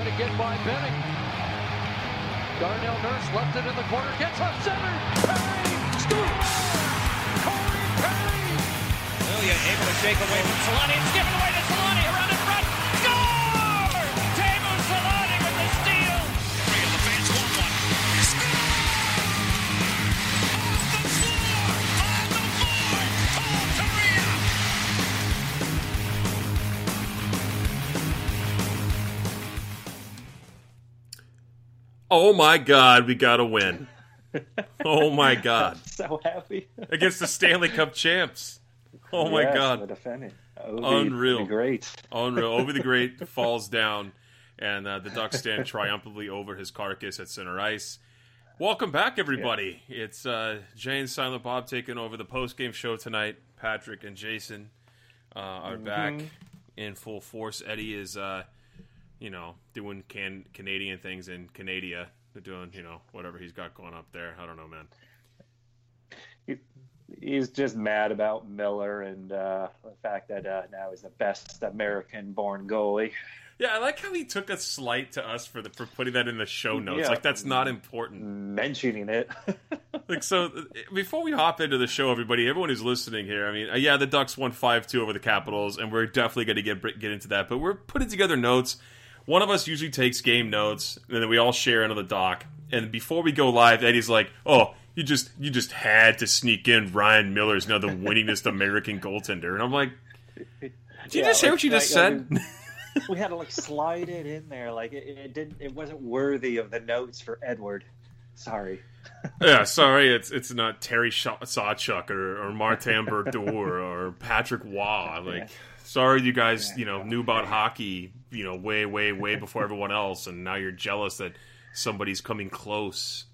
Trying to get by Benning. Darnell Nurse left it in the corner, gets left center. Perry scores! Corey Perry! Ilya able to shake away from Solani. It's given away to Oh my God, we got to win. Oh my God. so happy. Against the Stanley Cup champs. Oh my Yes, The God. defendant. Ovi, Unreal. the Great. Unreal. Ovi the Great falls down, and uh, the Ducks stand triumphantly over his carcass at center ice. Welcome back, everybody. It's uh, Jay and Silent Bob taking over the post game show tonight. Patrick and Jason uh, are back in full force. Eddie is, uh, you know, doing can Canadian things in Canada. Doing, you know, whatever he's got going up there. I don't know, man. He, he's just mad about Miller and uh, the fact that uh, now he's the best American-born goalie. Yeah, I like how he took a slight to us for the for putting that in the show notes. Yeah. Like that's not important. Mentioning it. Like so, before we hop into the show, everybody, everyone who's listening here, I mean, uh, yeah, the Ducks won five two over the Capitals, and we're definitely going to get get into that. But we're putting together notes. One of us usually takes game notes, and then we all share into the doc. And before we go live, Eddie's like, "Oh, you just you just had to sneak in Ryan Miller's now the winningest American goaltender," and I'm like, "Did you Yeah, just hear like- what you just like, I said?" mean, we had to like slide it in there. Like it, it didn't. It wasn't worthy of the notes for Edward. Sorry. yeah, sorry, it's it's not Terry Sh- Sawchuk or, or Martin Brodeur or Patrick Roy. Like, sorry, you guys, you know, knew about hockey, you know, way, way, way before everyone else, and now you're jealous that somebody's coming close.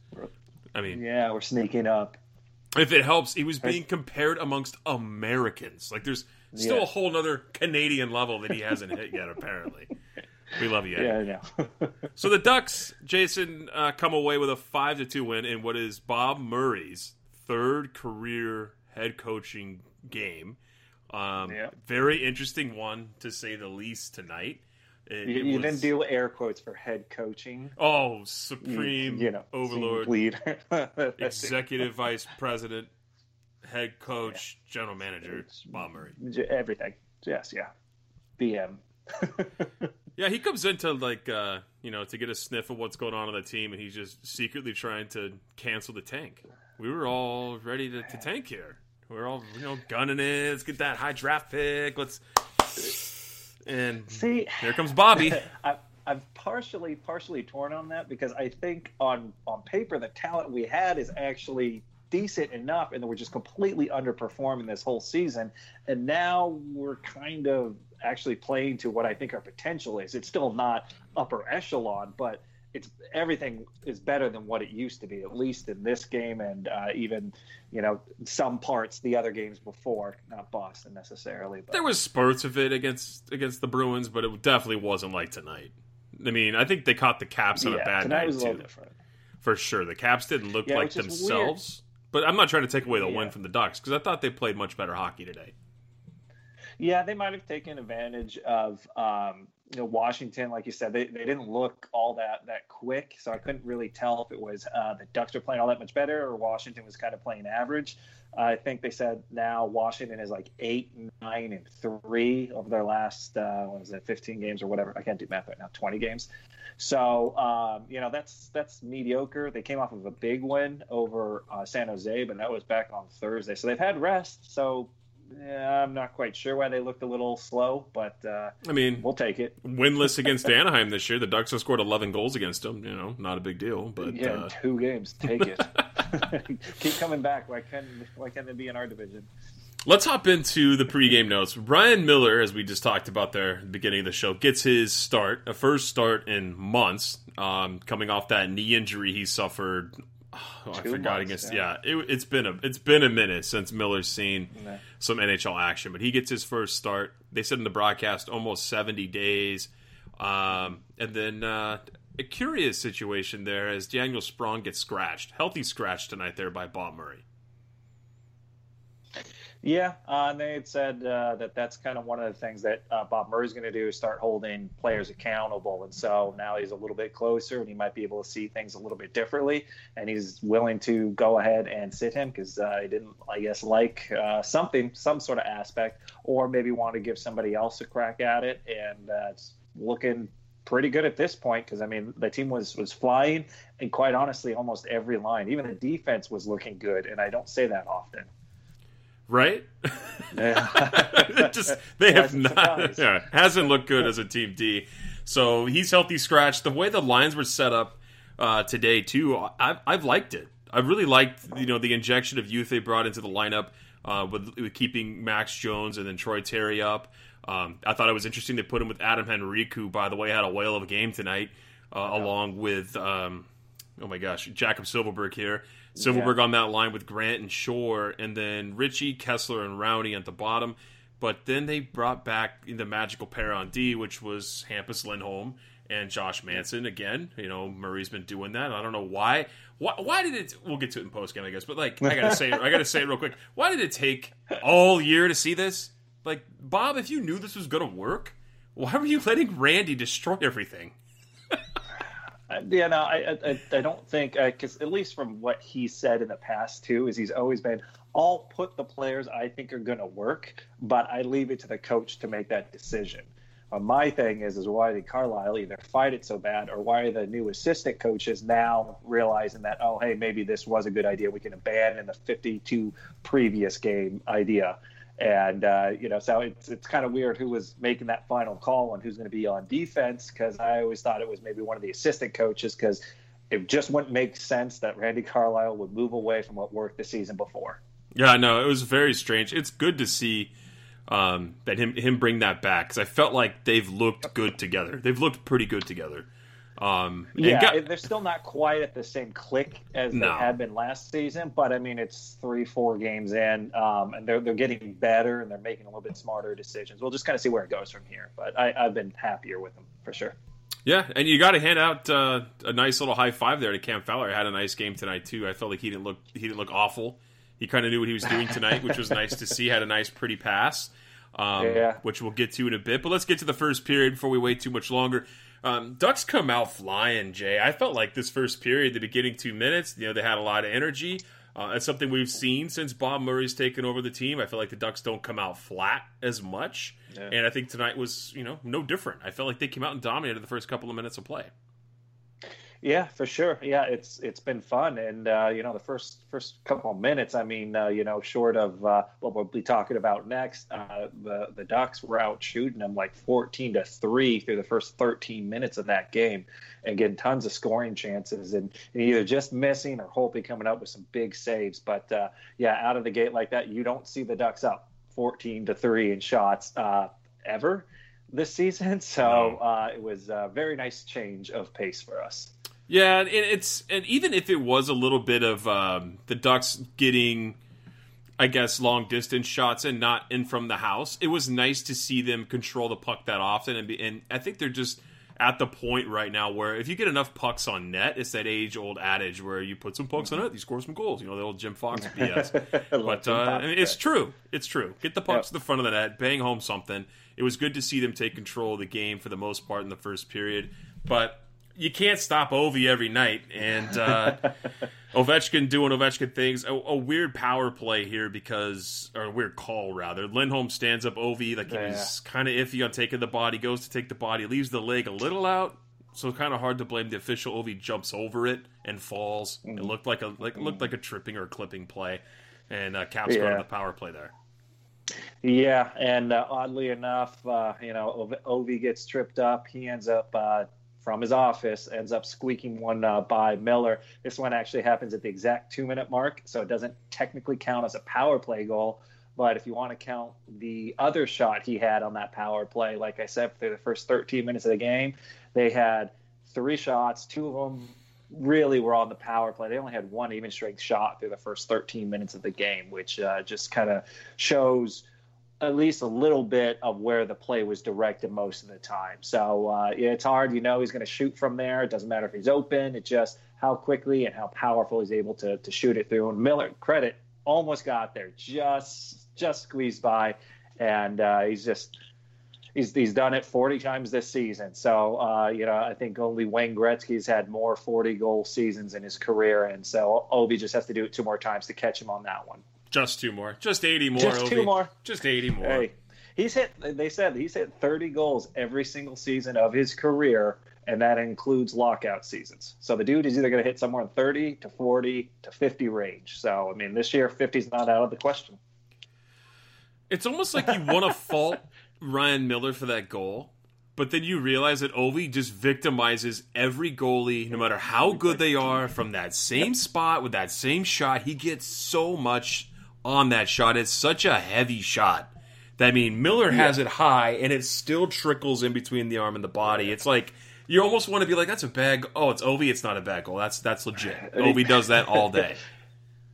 I mean, Yeah, we're sneaking up. if it helps, he was being compared amongst Americans. Like, there's still Yeah. a whole nother Canadian level that he hasn't hit yet. Apparently, we love you. Eddie. Yeah, I know. So the Ducks, Jason, uh, come away with a five to two win in what is Bob Murray's third career head coaching game. Um, Yeah. Very interesting one to say the least tonight. It, you it you was- didn't do air quotes for head coaching. Oh, supreme you know, overlord, lead. executive vice president, head coach, general manager, it's, Bob Murray. Everything. Yes, yeah. BM. Yeah, he comes into like uh, you know to get a sniff of what's going on on the team, and he's just secretly trying to cancel the tank. We were all ready to, to tank here. We are all you know gunning it. Let's get that high draft pick. Let's and See, here comes Bobby. I, I'm partially partially torn on that because I think on on paper the talent we had is actually decent enough, and we're just completely underperforming this whole season. And now we're kind of actually playing to what I think our potential is. It's still not upper echelon, but it's everything is better than what it used to be, at least in this game, and uh, even you know some parts the other games before, not Boston necessarily. But there was spurts of it against against the Bruins, but it definitely wasn't like tonight. I mean, I think they caught the Caps on yeah, a bad tonight night was a little too, different. for sure. The Caps didn't look Yeah, like themselves. But I'm not trying to take away the win from the Ducks because I thought they played much better hockey today. Yeah, they might have taken advantage of um, you know Washington, like you said, they, they didn't look all that that quick, so I couldn't really tell if it was uh, the Ducks were playing all that much better or Washington was kind of playing average. I think they said now Washington is like eight, nine, and three over their last uh, what was it, fifteen games or whatever. I can't do math right now. Twenty games. So um, you know that's that's mediocre. They came off of a big win over uh, San Jose, but that was back on Thursday. So they've had rest. So yeah, I'm not quite sure why they looked a little slow, but uh, I mean, we'll take it. winless against Anaheim this year. The Ducks have scored 11 goals against them. You know, not a big deal. But yeah, uh, two games, take it. Keep coming back. Why can't why can't they be in our division? let's hop into the pregame notes. Ryan Miller, as we just talked about there at the beginning of the show, gets his start, a first start in months, um, coming off that knee injury he suffered. Oh, I forgot against yeah. yeah. It, it's been a it's been a minute since Miller's seen some NHL action, but he gets his first start. They said in the broadcast almost seventy days, um, and then uh, a curious situation there as Daniel Sprong gets scratched, healthy scratch tonight there by Bob Murray. Yeah, uh, and they had said uh, that that's kind of one of the things that uh, Bob Murray's going to do is start holding players accountable. And so now he's a little bit closer and he might be able to see things a little bit differently. And he's willing to go ahead and sit him because uh, he didn't, I guess, like uh, something, some sort of aspect, or maybe want to give somebody else a crack at it. And uh, it's looking pretty good at this point because I mean the team was was flying, and quite honestly, almost every line, even the defense was looking good. And I don't say that often. Right? Yeah. just they have not yeah, hasn't looked good as a team D. So he's healthy scratch. The way the lines were set up uh, today too, I've, I've liked it. I really liked you know the injection of youth they brought into the lineup uh, with, with keeping Max Jones and then Troy Terry up. Um, I thought it was interesting they put him with Adam Henrique, who by the way had a whale of a game tonight, uh, along with um, oh my gosh Jakob Silfverberg here. Silfverberg on that line with Grant and Shore, and then Ritchie, Kesler, and Rowney at the bottom. But then they brought back the magical pair on D, which was Hampus Lindholm and Josh Manson again. You know, Murray's been doing that. I don't know why. Why, why did it? We'll get to it in post game, I guess. But like, I gotta say, I gotta say it real quick. Why did it take all year to see this? Like, Bob, if you knew this was gonna work, why were you letting Randy destroy everything? Uh, Yeah, no, I, I, I don't think because at least from what he said in the past too, is he's always been, I'll put the players I think are going to work, but I leave it to the coach to make that decision. Uh, my thing is, is why did Carlyle either fight it so bad, or why are the new assistant coaches now realizing that, oh, hey, maybe this was a good idea. We can abandon the 52 previous game idea. And uh, you know, so it's it's kind of weird who was making that final call on who's going to be on defense because I always thought it was maybe one of the assistant coaches because it just wouldn't make sense that Randy Carlyle would move away from what worked the season before. Yeah, no, it was very strange. It's good to see um, that him him bring that back because I felt like they've looked good together. They've looked pretty good together. Um, and Yeah, got- they're still not quite at the same click as No. they had been last season, but I mean it's three, four games in, um, and they're they're getting better and they're making a little bit smarter decisions. We'll just kind of see where it goes from here, but I, I've been happier with them for sure. yeah, and you got to hand out uh, a nice little high five there to Cam Fowler. Had a nice game tonight too. I felt like he didn't look he didn't look awful. He kind of knew what he was doing tonight, which was nice to see. Had a nice, pretty pass, um, Yeah. which we'll get to in a bit. But let's get to the first period before we wait too much longer. Um, Ducks come out flying, Jay. I felt like this first period, the beginning two minutes, you know, they had a lot of energy. Uh, it's something we've seen since Bob Murray's taken over the team. I feel like the Ducks don't come out flat as much, Yeah. and I think tonight was you know no different. I felt like they came out and dominated the first couple of minutes of play. Yeah, for sure. Yeah, it's it's been fun, and uh, you know the first first couple of minutes. I mean, uh, you know, short of uh, what we'll be talking about next, uh, the the Ducks were out shooting them like fourteen to three through the first thirteen minutes of that game, and getting tons of scoring chances, and, and either just missing or Holtby coming up with some big saves. But uh, yeah, out of the gate like that, you don't see the Ducks up fourteen to three in shots uh, ever this season. So uh, it was a very nice change of pace for us. Yeah, and it's and even if it was a little bit of um, the Ducks getting, I guess, long distance shots and not in from the house, it was nice to see them control the puck that often. And, be, and I think they're just at the point right now where if you get enough pucks on net, it's that age old adage where you put some pucks on net, you score some goals. You know the old Jim Fox BS. but uh, Fox, I mean, it's true. It's true. Get the pucks Yep. to the front of the net, bang home something. It was good to see them take control of the game for the most part in the first period, but you can't stop Ovi every night, and uh, Ovechkin doing Ovechkin things. A, a weird power play here because, or a weird call rather. Lindholm stands up Ovi like he was kind of iffy on taking the body, goes to take the body, leaves the leg a little out. So it's kind of hard to blame the official. Ovi jumps over it and falls. It looked like a like looked like a tripping or clipping play, and uh, Caps go to the power play there. Yeah, and uh, oddly enough, uh, you know, Ov- Ovi gets tripped up. He ends up uh, from his office, ends up squeaking one uh, by Miller. This one actually happens at the exact two minute mark, so it doesn't technically count as a power play goal. But if you want to count the other shot he had on that power play, like I said, through the first 13 minutes of the game, they had three shots. Two of them really were on the power play. They only had one even strength shot through the first 13 minutes of the game, which uh, just kind of shows at least a little bit of where the play was directed most of the time. So uh, it's hard. You know, he's going to shoot from there. It doesn't matter if he's open. It's just how quickly and how powerful he's able to to shoot it through. And Miller, credit, almost got there, just just squeezed by, and uh, he's just. He's, he's done it 40 times this season. So, uh, you know, I think only Wayne Gretzky's had more 40 goal seasons in his career. And so Ovi just has to do it two more times to catch him on that one. Just two more, just eighty more. Just two more. just eighty more. Hey, he's hit. They said he's hit 30 goals every single season of his career, and that includes lockout seasons. So the dude is either going to hit somewhere in 30 to 40 to 50 range. So I mean, this year 50 is not out of the question. It's almost like you want to fault Ryan Miller for that goal, but then you realize that Ovi just victimizes every goalie, no matter how good they are, from that same spot with that same shot. He gets so much on that shot. It's such a heavy shot. That I mean, Miller has it high, and it still trickles in between the arm and the body. It's like you almost want to be like, "That's a bag." Oh, it's Ovi. It's not a bad goal. That's that's legit. Ovi does that all day.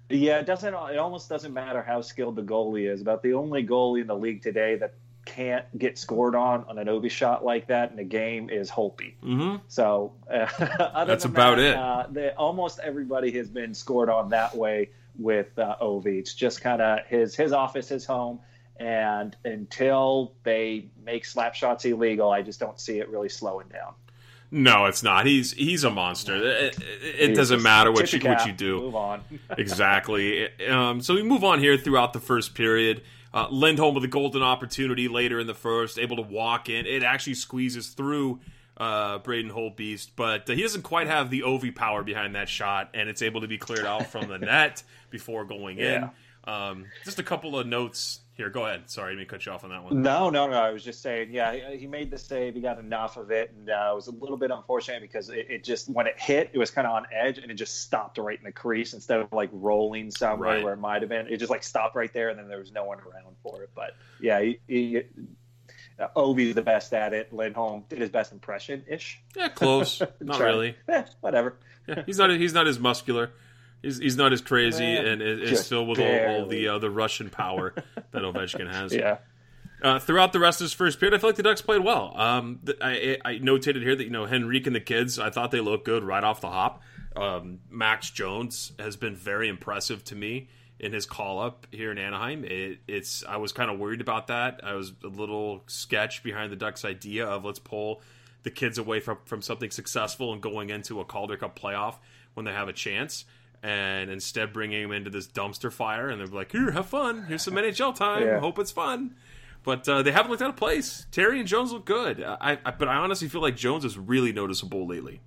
Yeah, it doesn't. It almost doesn't matter how skilled the goalie is. About the only goalie in the league today that can't get scored on on an Ovi shot like that in a game is Holtby. hmm So uh, other That's about that, it. Uh, the, almost everybody has been scored on that way with uh, Ovi. It's just kind of his his office, his home, and until they make slap shots illegal, I just don't see it really slowing down. No, it's not. He's he's a monster. It, it- it doesn't matter what you what you do. Move on. exactly. Um, so we move on here throughout the first period. Uh, Lindholm with a golden opportunity later in the first, able to walk in. It actually squeezes through uh, Braden Holtbeast, but uh, he doesn't quite have the Ovi power behind that shot, and it's able to be cleared out from the net before going in. Um, just a couple of notes here. Go ahead. Sorry, I didn't cut you off on that one. No, no, no. I was just saying, yeah, he, he made the save. He got enough of it, and uh, it was a little bit unfortunate because it, it just when it hit, it was kind of on edge, and it just stopped right in the crease instead of like rolling somewhere Right. where it might have been. It just like stopped right there, and then there was no one around for it. But yeah, he, he, uh, Ovi's the best at it. Lindholm did his best impression ish. Yeah, close. Not really. Eh, whatever. Yeah, he's not. He's not as muscular. He's, he's not as crazy Eh, and is, filled with all, all the uh, the Russian power that Ovechkin has. Yeah. Uh, throughout the rest of his first period, I feel like the Ducks played well. Um, I, I notated here that you know Henrique and the kids, I thought they looked good right off the hop. Um, Max Jones has been very impressive to me in his call up here in Anaheim. It, it's I was kind of worried about that. I was a little sketch behind the Ducks' idea of let's pull the kids away from from something successful and going into a Calder Cup playoff when they have a chance. and instead bringing him into this dumpster fire. And they're like, "Here, have fun. Here's some NHL time. Yeah. Hope it's fun." But uh, they haven't looked out of place. Terry and Jones look good. I, I, but I honestly feel like Jones is really noticeable lately.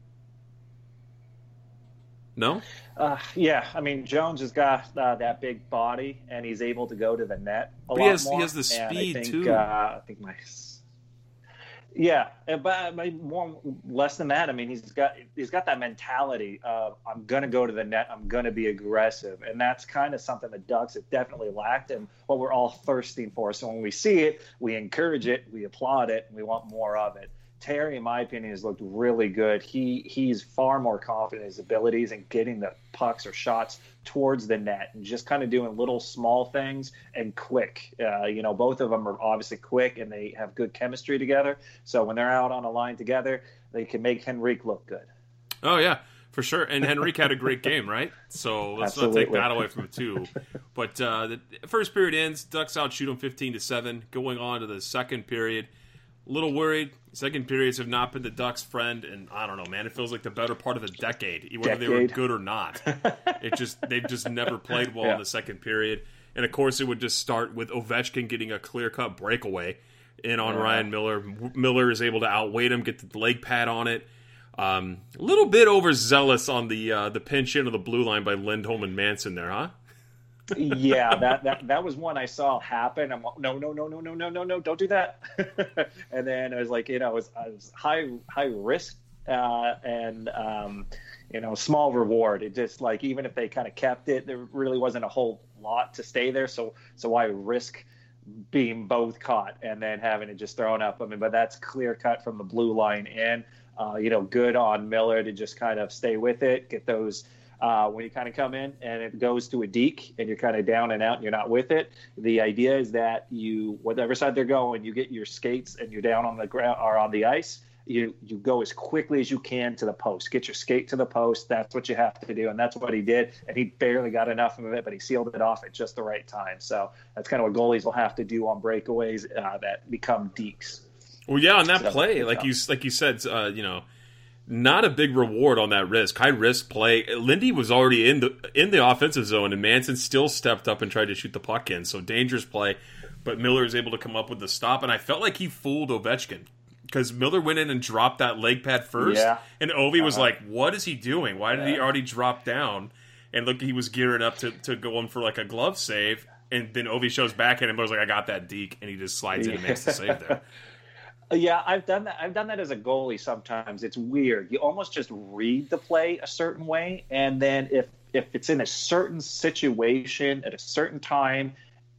No, Uh, yeah, I mean Jones has got uh, that big body, and he's able to go to the net a But lot he has- he has the speed, think, too. Uh, I think my yeah, uh, but mean, more less than that. I mean, he's got he's got that mentality of I'm gonna go to the net, I'm gonna be aggressive, and that's kind of something the Ducks have definitely lacked, and what we're all thirsting for. So when we see it, we encourage it, we applaud it, and we want more of it. Terry, in my opinion, has looked really good. He he's far more confident in his abilities and getting the pucks or shots towards the net and just kind of doing little small things and quick. Uh, you know, both of them are obviously quick and they have good chemistry together. So when they're out on a line together, they can make Henrique look good. Oh yeah, for sure. And Henrique had a great game, right? So let's not take that away from it too. But uh, the first period ends. Ducks outshoot them fifteen to seven. Going on to the second period. A little worried. Second periods have not been the Ducks' friend, and I don't know, man. It feels like the better part of the decade, whether they were good or not. it just they've just never played well in the second period. And of course, it would just start with Ovechkin getting a clear cut breakaway in on Ryan Miller. Miller is able to outweight him, get the leg pad on it. Um, a little bit overzealous on the uh, the pinch in of the blue line by Lindholm and Manson there, huh? Yeah, that, that that was one I saw happen. I'm no, no, no, no, no, no, no, no, don't do that. and then I was like, you know, I was, was high high risk uh, and um, you know small reward. It just like even if they kind of kept it, there really wasn't a whole lot to stay there. So so why risk being both caught and then having it just thrown up? I mean, but that's clear cut from the blue line in. Uh, you know, good on Miller to just kind of stay with it, get those uh, when you kind of come in and it goes to a deke and you're kind of down and out and you're not with it. The idea is that you, whatever side they're going, you get your skates and you're down on the ground or on the ice. You you go as quickly as you can to the post. Get your skate to the post. That's what you have to do, and that's what he did. And he barely got enough of it, but he sealed it off at just the right time. So that's kind of what goalies will have to do on breakaways uh, that become dekes. Well, yeah, on that So, play, like you like you said, uh, you know, not a big reward on that risk, high risk play. Lindy was already in the in the offensive zone, and Manson still stepped up and tried to shoot the puck in. So dangerous play, but Miller is able to come up with the stop, and I felt like he fooled Ovechkin because Miller went in and dropped that leg pad first, Yeah. and Ovi was Uh-huh. like, "What is he doing? Why did he already drop down?" And look, he was gearing up to to go in for like a glove save. And then Ovi shows back at him. Miller's like, "I got that deke," and he just slides in and makes the save there. Yeah, I've done that. I've done that as a goalie. Sometimes it's weird. You almost just read the play a certain way, and then if if it's in a certain situation at a certain time,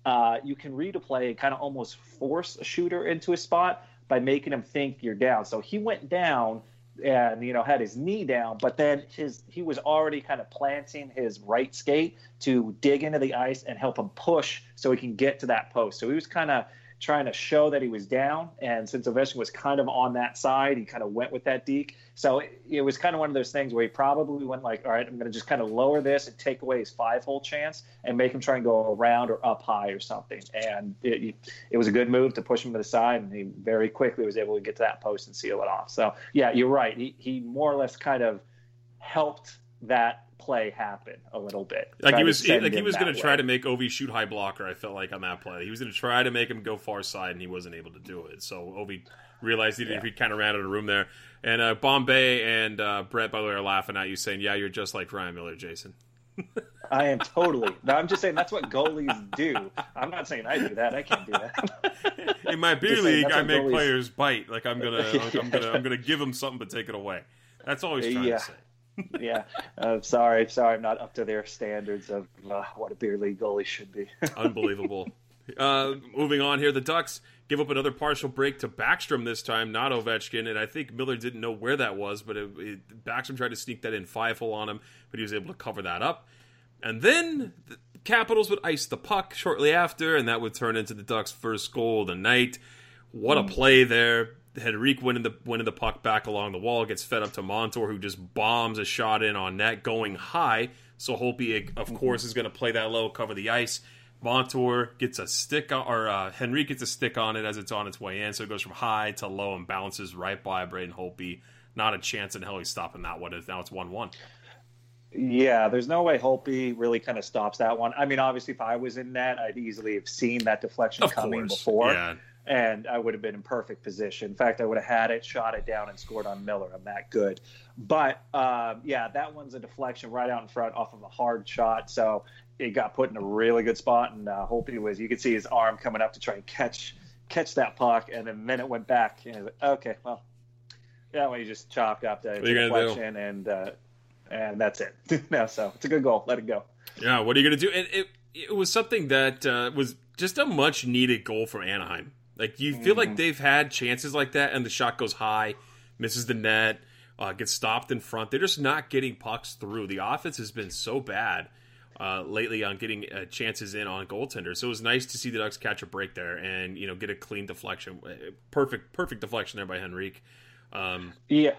uh, you can read a play and kind of almost force a shooter into a spot by making him think you're down. So he went down and you know had his knee down, but then his he was already kind of planting his right skate to dig into the ice and help him push so he can get to that post. So he was kind of trying to show that he was down. And since Ovechkin was kind of on that side, he kind of went with that deke. So it, it was kind of one of those things where he probably went like, all right, I'm going to just kind of lower this and take away his five hole chance and make him try and go around or up high or something. And it, it was a good move to push him to the side. And he very quickly was able to get to that post and seal it off. So yeah, you're right. He, he more or less kind of helped that play happen a little bit. Like he was, he, like he was going to try to make Ovi shoot high blocker. I felt like on that play, he was going to try to make him go far side, and he wasn't able to do it. So Ovi realized he, Yeah. he kind of ran out of room there. And uh, Bombay and uh, Brett, by the way, are laughing at you, saying, "Yeah, you're just like Ryan Miller, Jason." I am totally. No, I'm just saying that's what goalies do. I'm not saying I do that. I can't do that. In my beer league, I make goalies- players bite. Like I'm gonna, like, I'm gonna, I'm gonna give them something but take it away. That's all he's trying Yeah. to say. Yeah. Uh, sorry, sorry, I'm not up to their standards of uh, what a beer league goalie should be. Unbelievable. uh, moving on here, the Ducks give up another partial break to Backstrom this time, not Ovechkin, and I think Miller didn't know where that was, but it, it, Backstrom tried to sneak that in five hole on him, but he was able to cover that up. And then the Capitals would ice the puck shortly after, and that would turn into the Ducks' first goal of the night. What a play there! Henrique winning the winning the puck back along the wall gets fed up to Montour, who just bombs a shot in on net, going high. So Holtby, of course, is going to play that low, cover the ice. Montour gets a stick on, or uh, Henrique gets a stick on it as it's on its way in, so it goes from high to low and bounces right by Braden Holtby. Not a chance in hell he's stopping that one. Now it's one one. Yeah, there's no way Holtby really kind of stops that one. I mean, obviously, if I was in net, I'd easily have seen that deflection Of coming course, before, yeah. And I would have been in perfect position. In fact, I would have had it, shot it down, and scored on Miller. I'm that good. But um, yeah, that one's a deflection right out in front off of a hard shot, so it got put in a really good spot. And uh, Holtby was, you could see his arm coming up to try and catch catch that puck, and then then it went back. And like, okay, well, that one he just chopped up the, the you gonna deflection, and uh, and that's it. no, so it's a good goal. Let it go. Yeah, what are you going to do? And it it was something that uh, was just a much needed goal from Anaheim. Like you feel Mm-hmm. like they've had chances like that, and the shot goes high, misses the net, uh, gets stopped in front. They're just not getting pucks through. The offense has been so bad uh, lately on getting uh, chances in on goaltenders. So it was nice to see the Ducks catch a break there and you know get a clean deflection. Perfect, perfect deflection there by Henrique. Um, Yeah,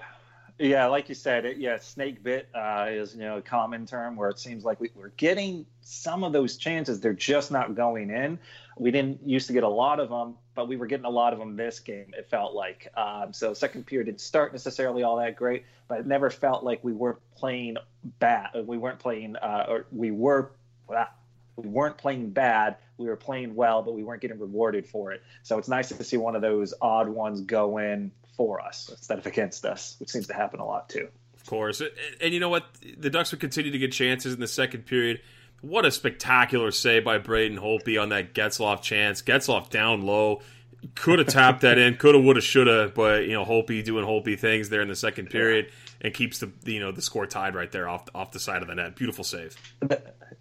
yeah, like you said, it, yeah, snake bit uh, is you know a common term where it seems like we, we're getting some of those chances, they're just not going in. We didn't used to get a lot of them, but we were getting a lot of them this game. It felt like um, so. Second period didn't start necessarily all that great, but it never felt like we were playing bad. We weren't playing, uh, or we were. We weren't playing bad. We were playing well, but we weren't getting rewarded for it. So it's nice to see one of those odd ones go in for us instead of against us, which seems to happen a lot too. Of course. And, you know what? The Ducks would continue to get chances in the second period. What a spectacular save by Braden Holtby on that Getzlaf chance. Getzlaf down low. Could have tapped that in, coulda, woulda, shoulda, but you know Holtby doing Holtby things there in the second period and keeps the you know the score tied right there off off the side of the net. Beautiful save.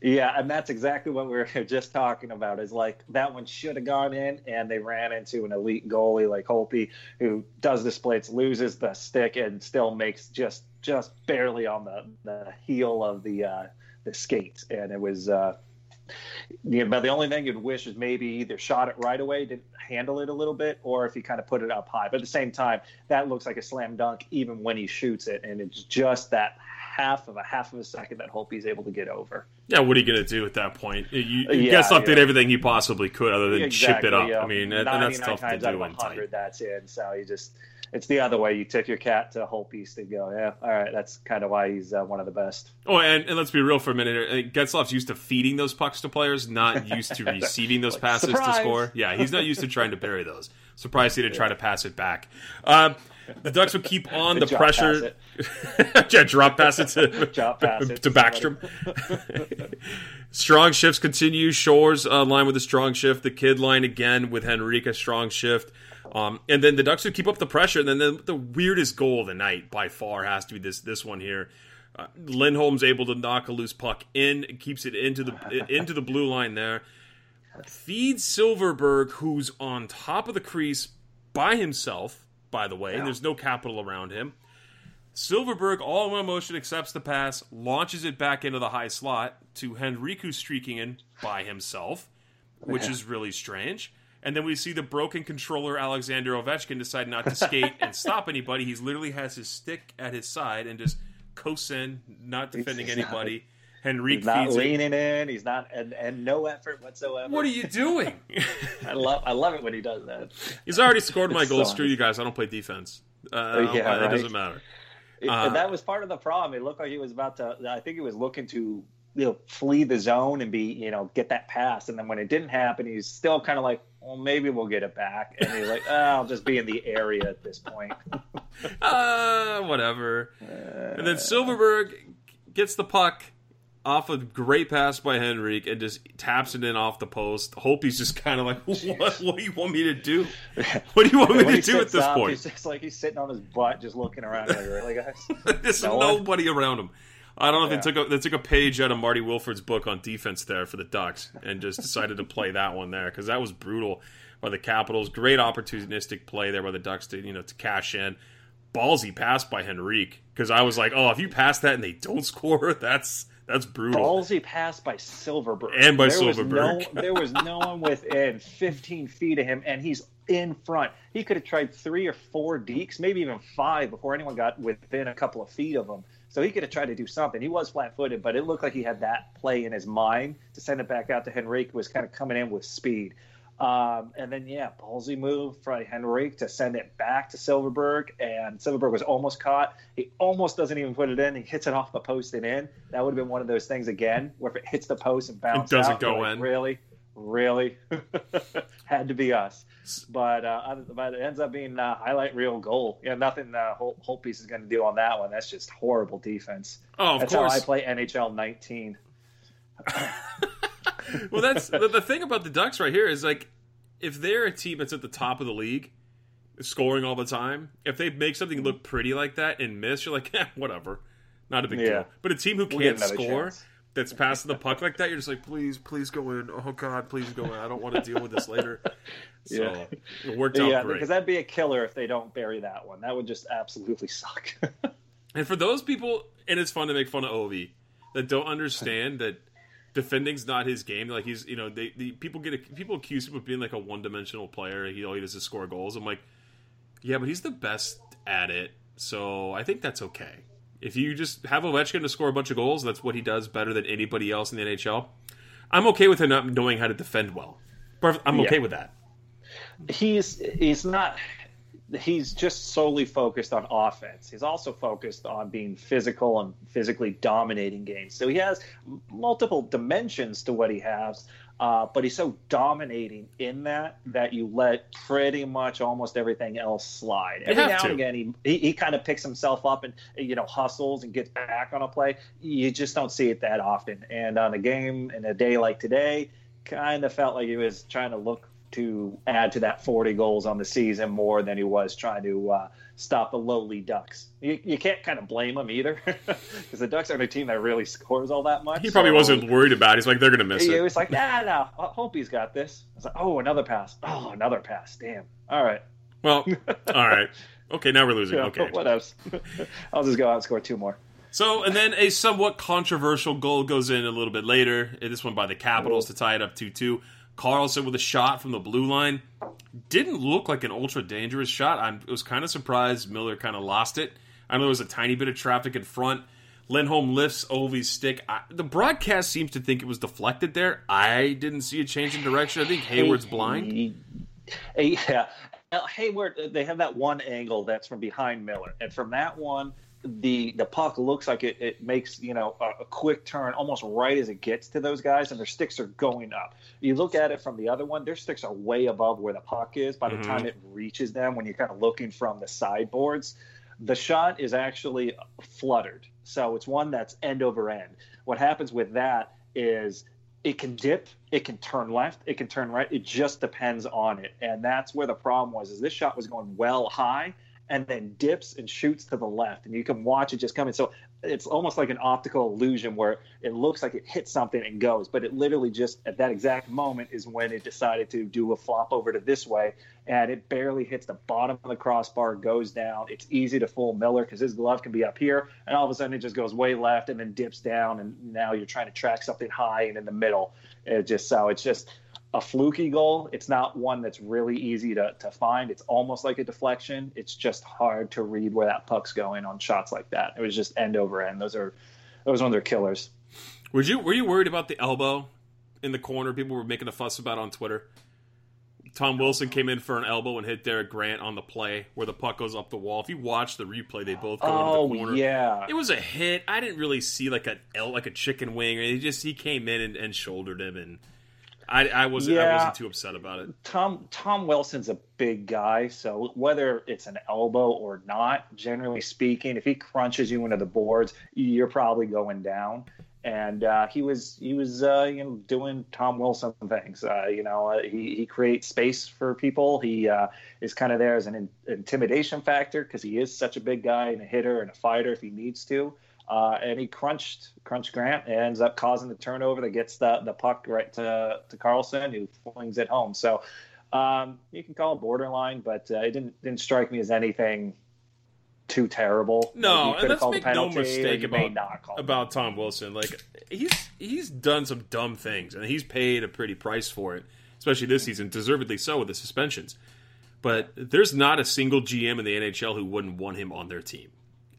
Yeah, and that's exactly what we were just talking about. Is like that one should have gone in, and they ran into an elite goalie like Holtby, who does the splits, loses the stick, and still makes just just barely on the the heel of the uh, the skate, and it was. Uh, but the only thing you'd wish is maybe either shot it right away, didn't handle it a little bit, or if he kind of put it up high. But at the same time, that looks like a slam dunk even when he shoots it, and it's just that half of a half of a second that Holtby's able to get over. Yeah, what are you going to do at that point? You, you uh, Yeah, Getzlaf did yeah. everything he possibly could other than chip it up. yeah. I mean, and, that's 99 tough to do of in 100, tight. That's in. So you just, it's the other way. You tip your cat to Holtby's to go, yeah, all right. That's kind of why he's uh, one of the best. Oh, and, and let's be real for a minute. Uh, Getzlaf's used to feeding those pucks to players, not used to receiving those passes surprise! to score. Yeah, he's not used to trying to bury those. Surprised he didn't try to pass it back. Um, the Ducks would keep on the pressure. yeah, drop pass it to, Drop pass it to Backstrom. strong shifts continue. Shores uh, line with a strong shift. The kid line again with Henrique, a strong shift. Um, and then the Ducks would keep up the pressure. And then the, the weirdest goal of the night by far has to be this this one here. Uh, Lindholm's able to knock a loose puck in, keeps it into the into the blue line there. Feeds Silfverberg, who's on top of the crease by himself. By the way, and there's no capital around him. Silfverberg, all in one motion, accepts the pass, launches it back into the high slot to Henrique streaking in by himself, which is really strange. And then we see the broken controller Alexander Ovechkin decide not to skate and stop anybody. He literally has his stick at his side and just coasts in, not defending He's not- anybody. Henrique He's not feeds it. leaning in. He's not, and, and no effort whatsoever. What are you doing? I love, I love it when he does that. He's already scored my goal. so Screw you guys. I don't play defense. Uh, yeah, it doesn't matter. It- Uh, and that was part of the problem. It looked like he was about to. I think he was looking to, you know, flee the zone and be, you know, get that pass. And then when it didn't happen, he's still kind of like, well, maybe we'll get it back. And he's like, oh, I'll just be in the area at this point. uh, whatever. and then Silfverberg gets the puck off a great pass by Henrique and just taps it in off the post. Hope he's just kind of like, what, what do you want me to do? What do you want me to do at this up, point? He's just like he's sitting on his butt, just looking around. Like, really, guys? There's No one? nobody around him. I don't know if they took a, they took a page out of Marty Wilford's book on defense there for the Ducks and just decided to play that one there because that was brutal by the Capitals. Great opportunistic play there by the Ducks to you know to cash in. Ballsy pass by Henrique because I was like, oh, if you pass that and they don't score, that's that's brutal. Ballsy pass by Silfverberg. And by there Silfverberg. Was no, there was no one within 15 feet of him, and he's in front. He could have tried three or four deeks, maybe even five, before anyone got within a couple of feet of him. So he could have tried to do something. He was flat-footed, but it looked like he had that play in his mind to send it back out to Henrique. Who was kind of coming in with speed. Um, and then, yeah, ballsy move for Henrique to send it back to Silfverberg. And Silfverberg was almost caught. He almost doesn't even put it in. He hits it off the post and in. That would have been one of those things again, where if it hits the post and bounces doesn't out, go like, in. Really? Really? Had to be us. But, uh, but it ends up being a highlight reel goal. Yeah, nothing uh, whole, Holtby's is going to do on that one. That's just horrible defense. Oh, of That's course. how I play NHL 19. well, that's the, the thing about the Ducks right here is like if they're a team that's at the top of the league, scoring all the time, if they make something look pretty like that and miss, you're like, eh, whatever, not a big Yeah. deal. But a team who can't score, chance. That's passing the puck like that, you're just like, please, please go in. Oh God, please go in. I don't want to deal with this later. So Yeah. it worked out Yeah, great. because that'd be a killer if they don't bury that one. That would just absolutely suck. And for those people, and it's fun to make fun of Ovi that don't understand that defending's not his game. Like he's, you know, they, the people get people accuse him of being like a one dimensional player. He all he does is score goals. I'm like, yeah, but he's the best at it. So I think that's okay. If you just have Ovechkin to score a bunch of goals, that's what he does better than anybody else in the NHL. I'm okay with him not knowing how to defend well. I'm okay Yeah. with that. he's he's not he's just solely focused on offense. He's also focused on being physical and physically dominating games. So he has multiple dimensions to what he has, uh, but he's so dominating in that that you let pretty much almost everything else slide. Every now to. and again, he, he he kind of picks himself up and you know hustles and gets back on a play. You just don't see it that often. And on a game in a day like today, kind of felt like he was trying to look to add to that 40 goals on the season more than he was trying to uh, stop the lowly Ducks. You, you can't kind of blame him either because the Ducks aren't a team that really scores all that much. He probably so- wasn't worried about it. He's like, they're going to miss He it. was like, nah, no, I hope he's got this. I was like, oh, another pass. Oh, another pass. Damn. All right. Well, all right. Okay, now we're losing. Yeah, Okay. What else? I'll just go out and score two more. So, and then a somewhat controversial goal goes in a little bit later. This one by the Capitals to tie it up 2 2. Carlson with a shot from the blue line. Didn't look like an ultra dangerous shot. I was kind of surprised Miller kind of lost it. I know there was a tiny bit of traffic in front. Lindholm lifts Ovi's stick. I, the broadcast seems to think it was deflected there. I didn't see a change in direction. I think Hayward's blind. Hey, hey, yeah. Hayward, they have that one angle that's from behind Miller, and from that one, the the puck looks like it, it makes you know a, a quick turn almost right as it gets to those guys, and their sticks are going up. You look at it from the other one; their sticks are way above where the puck is by the mm-hmm. time it reaches them. When you're kind of looking from the sideboards, the shot is actually fluttered, so it's one that's end over end. What happens with that is it can dip, it can turn left, it can turn right. It just depends on it, and that's where the problem was. Is this shot was going well high and then dips and shoots to the left, and you can watch it just coming. So it's almost like an optical illusion where it looks like it hits something and goes, but it literally just at that exact moment is when it decided to do a flop over to this way, and it barely hits the bottom of the crossbar, goes down. It's easy to fool Miller because his glove can be up here, and all of a sudden it just goes way left and then dips down, and now you're trying to track something high and in the middle. It just so it's just a fluky goal. It's not one that's really easy to, to find. It's almost like a deflection. It's just hard to read where that puck's going on shots like that. It was just end over end. Those are those one of their killers. Were you were you worried about the elbow in the corner? People were making a fuss about on Twitter. Tom Wilson came in for an elbow and hit Derek Grant on the play where the puck goes up the wall. If you watch the replay, they both go Oh into the oh, corner. yeah. It was a hit. I didn't really see like a L like a chicken wing. He just he came in and, and shouldered him, and I, I wasn't I wasn't too upset about it. Tom Tom Wilson's a big guy, so whether it's an elbow or not, generally speaking, if he crunches you into the boards, you're probably going down. And uh, he was he was uh, you know doing Tom Wilson things. Uh, you know uh, he he creates space for people. He uh, is kind of there as an in- intimidation factor because he is such a big guy and a hitter and a fighter if he needs to. Uh, and he crunched crunched Grant and ends up causing the turnover that gets the, the puck right to, to Carlson, who flings it home. So um, you can call it borderline, but uh, it didn't didn't strike me as anything too terrible. No, and let's a make no mistake about about Tom Wilson. Like he's he's done some dumb things, and he's paid a pretty price for it, especially this season, deservedly so with the suspensions. But there's not a single GM in the NHL who wouldn't want him on their team.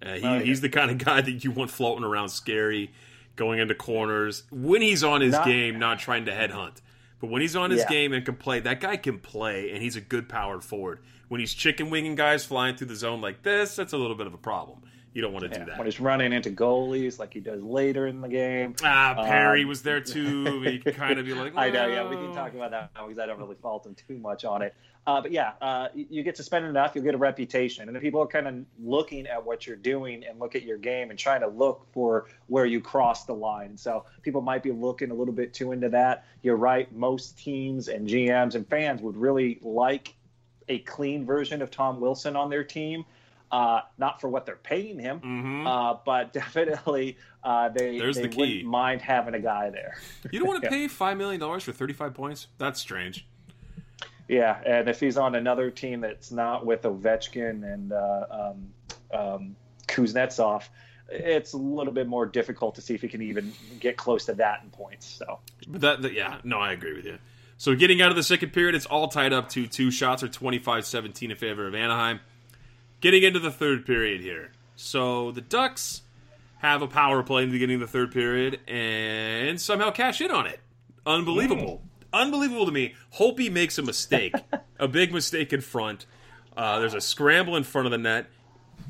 Uh, he, Oh, yeah. He's the kind of guy that you want floating around, scary, going into corners when he's on his Not- game, not trying to headhunt. But when he's on his Yeah. game and can play, that guy can play, and he's a good powered forward. When he's chicken winging guys flying through the zone like this, that's a little bit of a problem. You don't want to Yeah, do that. when he's running into goalies like he does later in the game. Ah, Perry Um, was there too. He kind of be like, I know, yeah, we can talk about that because I don't really fault him too much on it. Uh, but yeah, uh, you get to spend enough, you'll get a reputation, and people are kind of looking at what you're doing and look at your game and trying to look for where you cross the line. So people might be looking a little bit too into that. You're right. Most teams and GMs and fans would really like a clean version of Tom Wilson on their team. Uh, not for what they're paying him, Mhm. uh, but definitely uh, they, There's they the key. wouldn't mind having a guy there. You don't want to pay five million dollars for thirty-five points. That's strange. Yeah, and if he's on another team that's not with Ovechkin and uh, um, um, Kuznetsov, it's a little bit more difficult to see if he can even get close to that in points. So But that, that- yeah, no, I agree with you. So getting out of the second period, it's all tied up to two shots or 25-17 in favor of Anaheim. Getting into the third period here. So the Ducks have a power play in the beginning of the third period and somehow cash in on it. Unbelievable. Unbelievable to me. Holtby makes a mistake, a big mistake in front. Uh, there's a scramble in front of the net,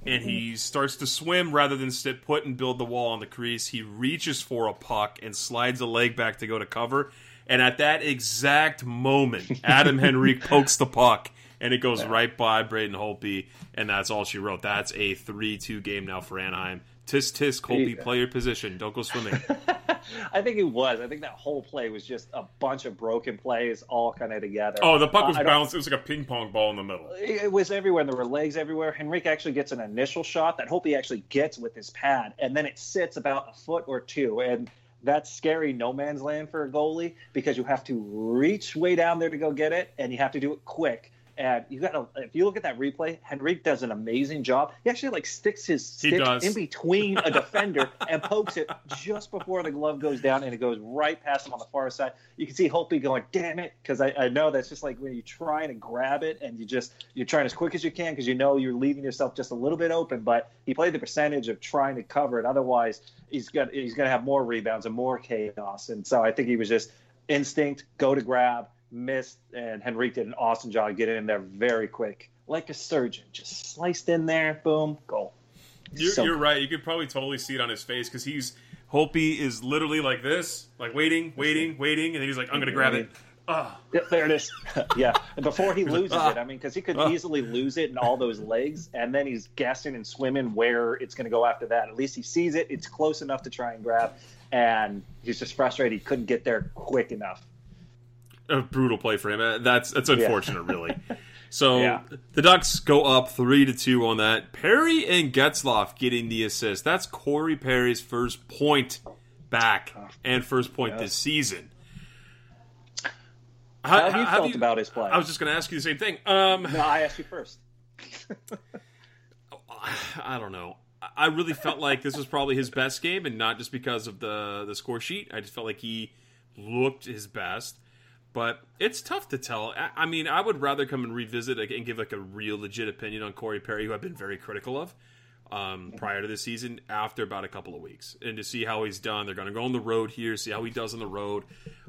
and he starts to swim rather than sit put and build the wall on the crease. He reaches for a puck and slides a leg back to go to cover. And at that exact moment, Adam Henrique pokes the puck, and it goes right by Braden Holtby, and that's all she wrote. That's a 3 2 game now for Anaheim. Tisk, Holtby, Yeah. play your position. Don't go swimming. I think it was. I think that whole play was just a bunch of broken plays all kind of together. Oh, the puck was Uh, bounced. It was like a ping pong ball in the middle. It was everywhere. There were legs everywhere. Henrique actually gets an initial shot that Hope he actually gets with his pad, and then it sits about a foot or two. And that's scary no man's land for a goalie because you have to reach way down there to go get it, and you have to do it quick. And you got to, if you look at that replay, Henrique does an amazing job. He actually like sticks his stick in between a defender and pokes it just before the glove goes down, and it goes right past him on the far side. You can see Holtby going, "Damn it!" Because I, I know that's just like when you're trying to grab it and you just you're trying as quick as you can because you know you're leaving yourself just a little bit open. But he played the percentage of trying to cover it. Otherwise, he's got he's going to have more rebounds and more chaos. And so I think he was just instinct, go to grab, missed, and Henrique did an awesome job getting in there very quick, like a surgeon, just sliced in there, boom, goal. You're, So- you're right. You could probably totally see it on his face because he's Holtby is literally like this, like waiting, waiting, waiting, and then he's like, "I'm gonna grab it." Ah, Yeah, there it is. yeah, and before he loses it, I mean, because he could Ah. easily lose it in all those legs, and then he's guessing and swimming where it's going to go after that. At least he sees it; it's close enough to try and grab, and he's just frustrated he couldn't get there quick enough. A brutal play for him. Uh, That's that's unfortunate, really. So Yeah. the Ducks go up three to two on that. Perry and Getzlaf getting the assist. That's Corey Perry's first point back and first point Yeah. this season. How have you felt about his play? I was just going to ask you the same thing. Um, No, I asked you first. I don't know. I- I really felt like this was probably his best game, and not just because of the the score sheet. I just felt like he looked his best. But it's tough to tell. I, I mean, I would rather come and revisit and give like a real legit opinion on Corey Perry, who I've been very critical of um, prior to this season, after about a couple of weeks, and to see how he's done. They're going to go on the road here, see how he does on the road.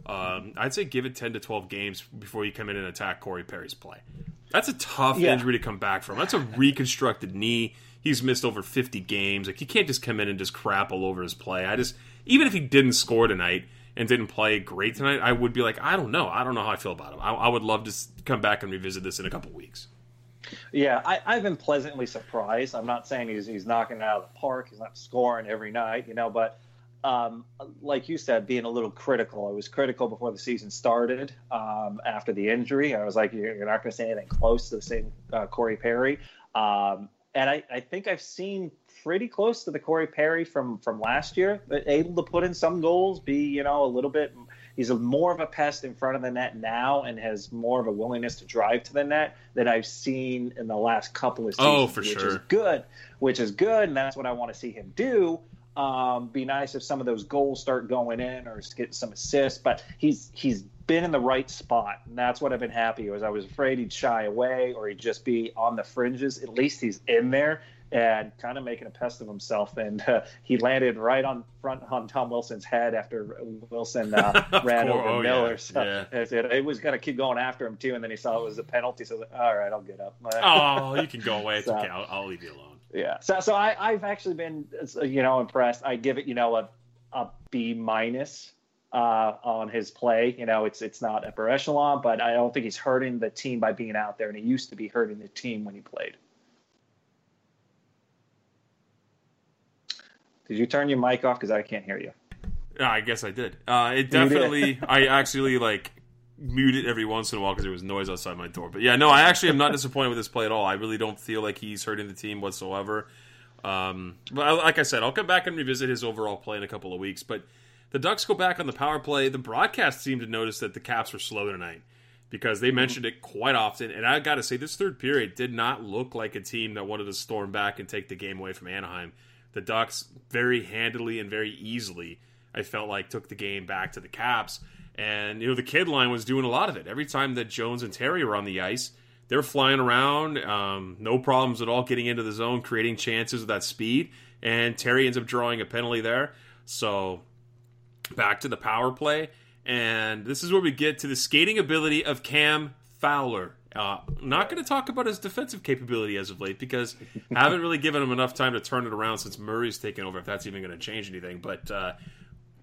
Um, I'd say give it ten to twelve games before you come in and attack Corey Perry's play. That's a tough Yeah. injury to come back from. That's a reconstructed knee. He's missed over 50 games. Like, you can't just come in and just crap all over his play. I just, even if he didn't score tonight and didn't play great tonight, I would be like, I don't know. I don't know how I feel about him. I, I would love to come back and revisit this in a couple weeks. Yeah, I, I've been pleasantly surprised. I'm not saying he's he's knocking it out of the park. He's not scoring every night, you know. But um, like you said, being a little critical. I was critical before the season started. Um, after the injury, I was like, you're, you're not going to say anything close to the same uh, Corey Perry. Um, and I, I think I've seen pretty close to the Corey Perry from from last year. but Able to put in some goals, be you know a little bit. He's a, more of a pest in front of the net now, and has more of a willingness to drive to the net than I've seen in the last couple of seasons. Oh, for which sure. is good. Which is good, and that's what I want to see him do. Um, be nice if some of those goals start going in or get some assists, but he's he's been in the right spot, and that's what I've been happy. Was I was afraid he'd shy away or he'd just be on the fringes. At least he's in there, and kind of making a pest of himself. And uh, he landed right on front on Tom Wilson's head after Wilson uh, ran over Oh, Miller. yeah. So Yeah. it, it, was going to keep going after him too. And then he saw it was a penalty. So I was like, all right, I'll get up. Oh, you can go away. It's So- okay. I'll, I'll leave you alone. Yeah. So so I I've actually been uh, you know impressed. I give it you know a a B minus uh, on his play. You know it's it's not upper echelon, but I don't think he's hurting the team by being out there, and he used to be hurting the team when he played. Did you turn your mic off? Because I can't hear you. Yeah, I guess I did. Uh, it definitely. I actually like muted every once in a while because there was noise outside my door. But yeah, no, I actually am not disappointed with this play at all. I really don't feel like he's hurting the team whatsoever. Um, but I- like I said, I'll come back and revisit his overall play in a couple of weeks. But the Ducks go back on the power play. The broadcast seemed to notice that the Caps were slow tonight because they mentioned it quite often. And I got to say, this third period did not look like a team that wanted to storm back and take the game away from Anaheim. The Ducks very handily and very easily, I felt like, took the game back to the Caps. And, you know, the kid line was doing a lot of it. Every time that Jones and Terry were on the ice, they're flying around, um, no problems at all getting into the zone, creating chances with that speed. And Terry ends up drawing a penalty there. So back to the power play. And this is where we get to the skating ability of Cam Fowler. Uh, not going to talk about his defensive capability as of late because I haven't really given him enough time to turn it around since Murray's taken over. If that's even going to change anything, but uh,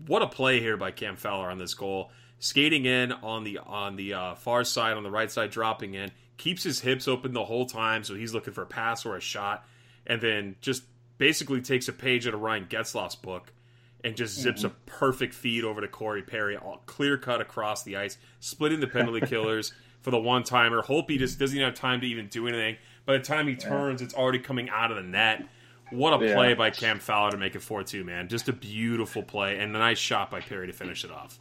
what a play here by Cam Fowler on this goal, skating in on the on the uh, far side, on the right side, dropping in, keeps his hips open the whole time, so he's looking for a pass or a shot, and then just basically takes a page out of Ryan Getzlaf's book and just zips a perfect feed over to Corey Perry, all clear cut across the ice, splitting the penalty killers for the one timer. Holtby just doesn't have time to even do anything. By the time he turns, it's already coming out of the net. What a Yeah. play by Cam Fowler to make it 4 2, man. Just a beautiful play and a nice shot by Perry to finish it off.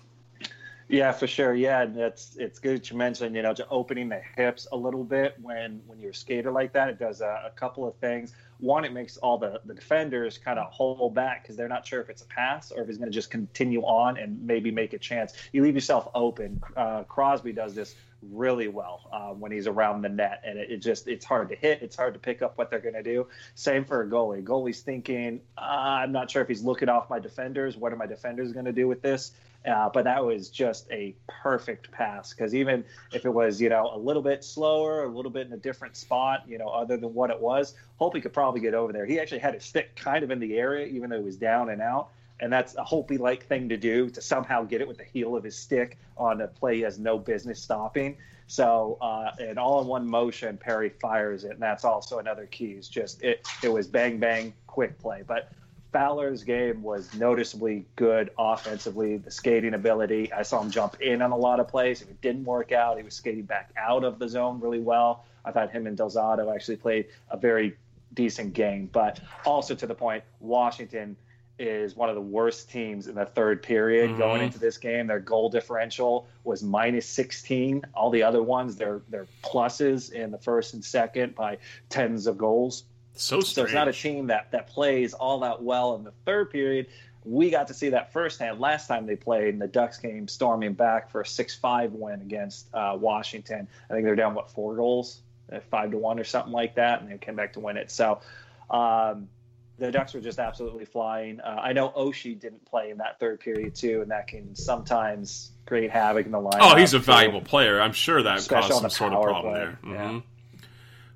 Yeah, for sure. Yeah, and it's it's good that you mentioned, you know, just opening the hips a little bit when when you're a skater like that. It does a, a couple of things. One, it makes all the the defenders kind of hold back because they're not sure if it's a pass or if he's going to just continue on and maybe make a chance. You leave yourself open. Uh, Crosby does this really well uh, when he's around the net, and it, it just it's hard to hit. It's hard to pick up what they're going to do. Same for a goalie. Goalie's thinking, uh, I'm not sure if he's looking off my defenders. What are my defenders going to do with this? Uh, but that was just a perfect pass because even if it was, you know, a little bit slower, a little bit in a different spot, you know, other than what it was, Holtby could probably get over there. He actually had his stick kind of in the area, even though he was down and out. And that's a Holtby like thing to do to somehow get it with the heel of his stick on a play he has no business stopping. So, uh, all in one motion, Perry fires it. And that's also another key. Is just it, it was bang, bang, quick play. But Fowler's game was noticeably good offensively. The skating ability, I saw him jump in on a lot of plays. If it didn't work out, he was skating back out of the zone really well. I thought him and Del Zotto actually played a very decent game. But also to the point, Washington is one of the worst teams in the third period going into this game. Their goal differential was minus 16. All the other ones, they're they're pluses in the first and second by tens of goals. So So it's not a team that that plays all that well in the third period. We got to see that firsthand last time they played and the Ducks came storming back for a six-five win against uh, Washington. I think they're down what four goals, uh, five to one or something like that, and they came back to win it. So um, the Ducks were just absolutely flying. Uh, I know Oshie didn't play in that third period too, and that can sometimes create havoc in the lineup. Oh, he's a valuable player. I'm sure that caused some sort of problem play. there. Yeah. Mhm.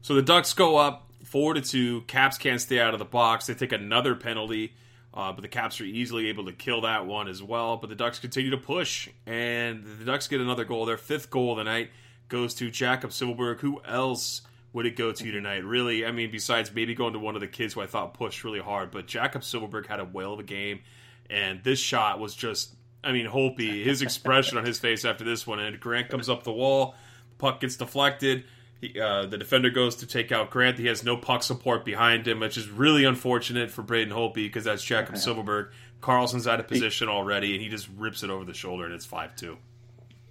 So the Ducks go up four to two. Caps can't stay out of the box. They take another penalty, uh, but the Caps are easily able to kill that one as well. But the Ducks continue to push, and the Ducks get another goal. Their fifth goal of the night goes to Jakob Silfverberg. Who else would it go to you tonight? Really, I mean, besides maybe going to one of the kids who I thought pushed really hard, but Jakob Silfverberg had a whale of a game, and this shot was just. I mean, Holtby, his expression on his face after this one, and Grant comes up the wall, puck gets deflected. He, uh, the defender goes to take out Grant. He has no puck support behind him, which is really unfortunate for Braden Holtby because that's Jakob Silfverberg. Carlson's out of position already, and he just rips it over the shoulder, and it's 5 2.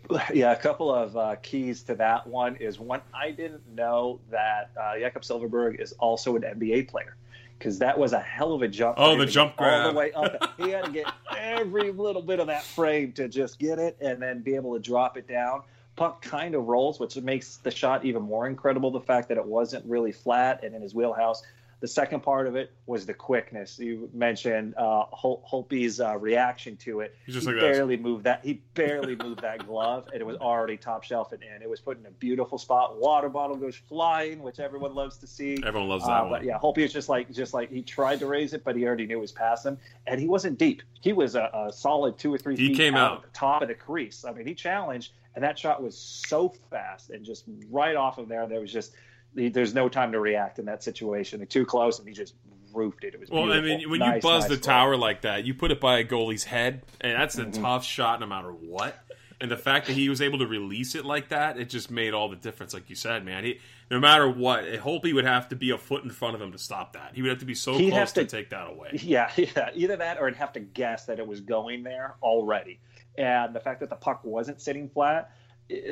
Yeah, a couple of uh, keys to that one is one, I didn't know that uh, Jakob Silfverberg is also an NBA player because that was a hell of a jump. Oh, the jump get all the way up. He had to get every little bit of that frame to just get it and then be able to drop it down. Puck kind of rolls, which makes the shot even more incredible. The fact that it wasn't really flat and in his wheelhouse. The second part of it was the quickness. You mentioned uh, Hol- Holtby's uh, reaction to it. He's just he like barely moved that. He barely moved that glove, and it was already top shelf and in. It was put in a beautiful spot. Water bottle goes flying, which everyone loves to see. Everyone loves that Uh, one. But yeah, Holtby was just like just like he tried to raise it, but he already knew it was past him, and he wasn't deep. He was a, a solid two or three He feet came out. of the top of the crease. I mean, he challenged, and that shot was so fast and just right off of there. There was just there's no time to react in that situation. They're too close, and he just roofed it. It was Well, I mean, when you buzz nice the goal. tower like that, you put it by a goalie's head, and that's a Mm-hmm. tough shot no matter what. And the fact that he was able to release it like that, it just made all the difference. Like you said, man, he no matter what, Holtby would have to be a foot in front of him to stop that. He would have to be so He'd close to, to- take that away. Yeah, yeah, either that or I'd have to guess that it was going there already. And the fact that the puck wasn't sitting flat,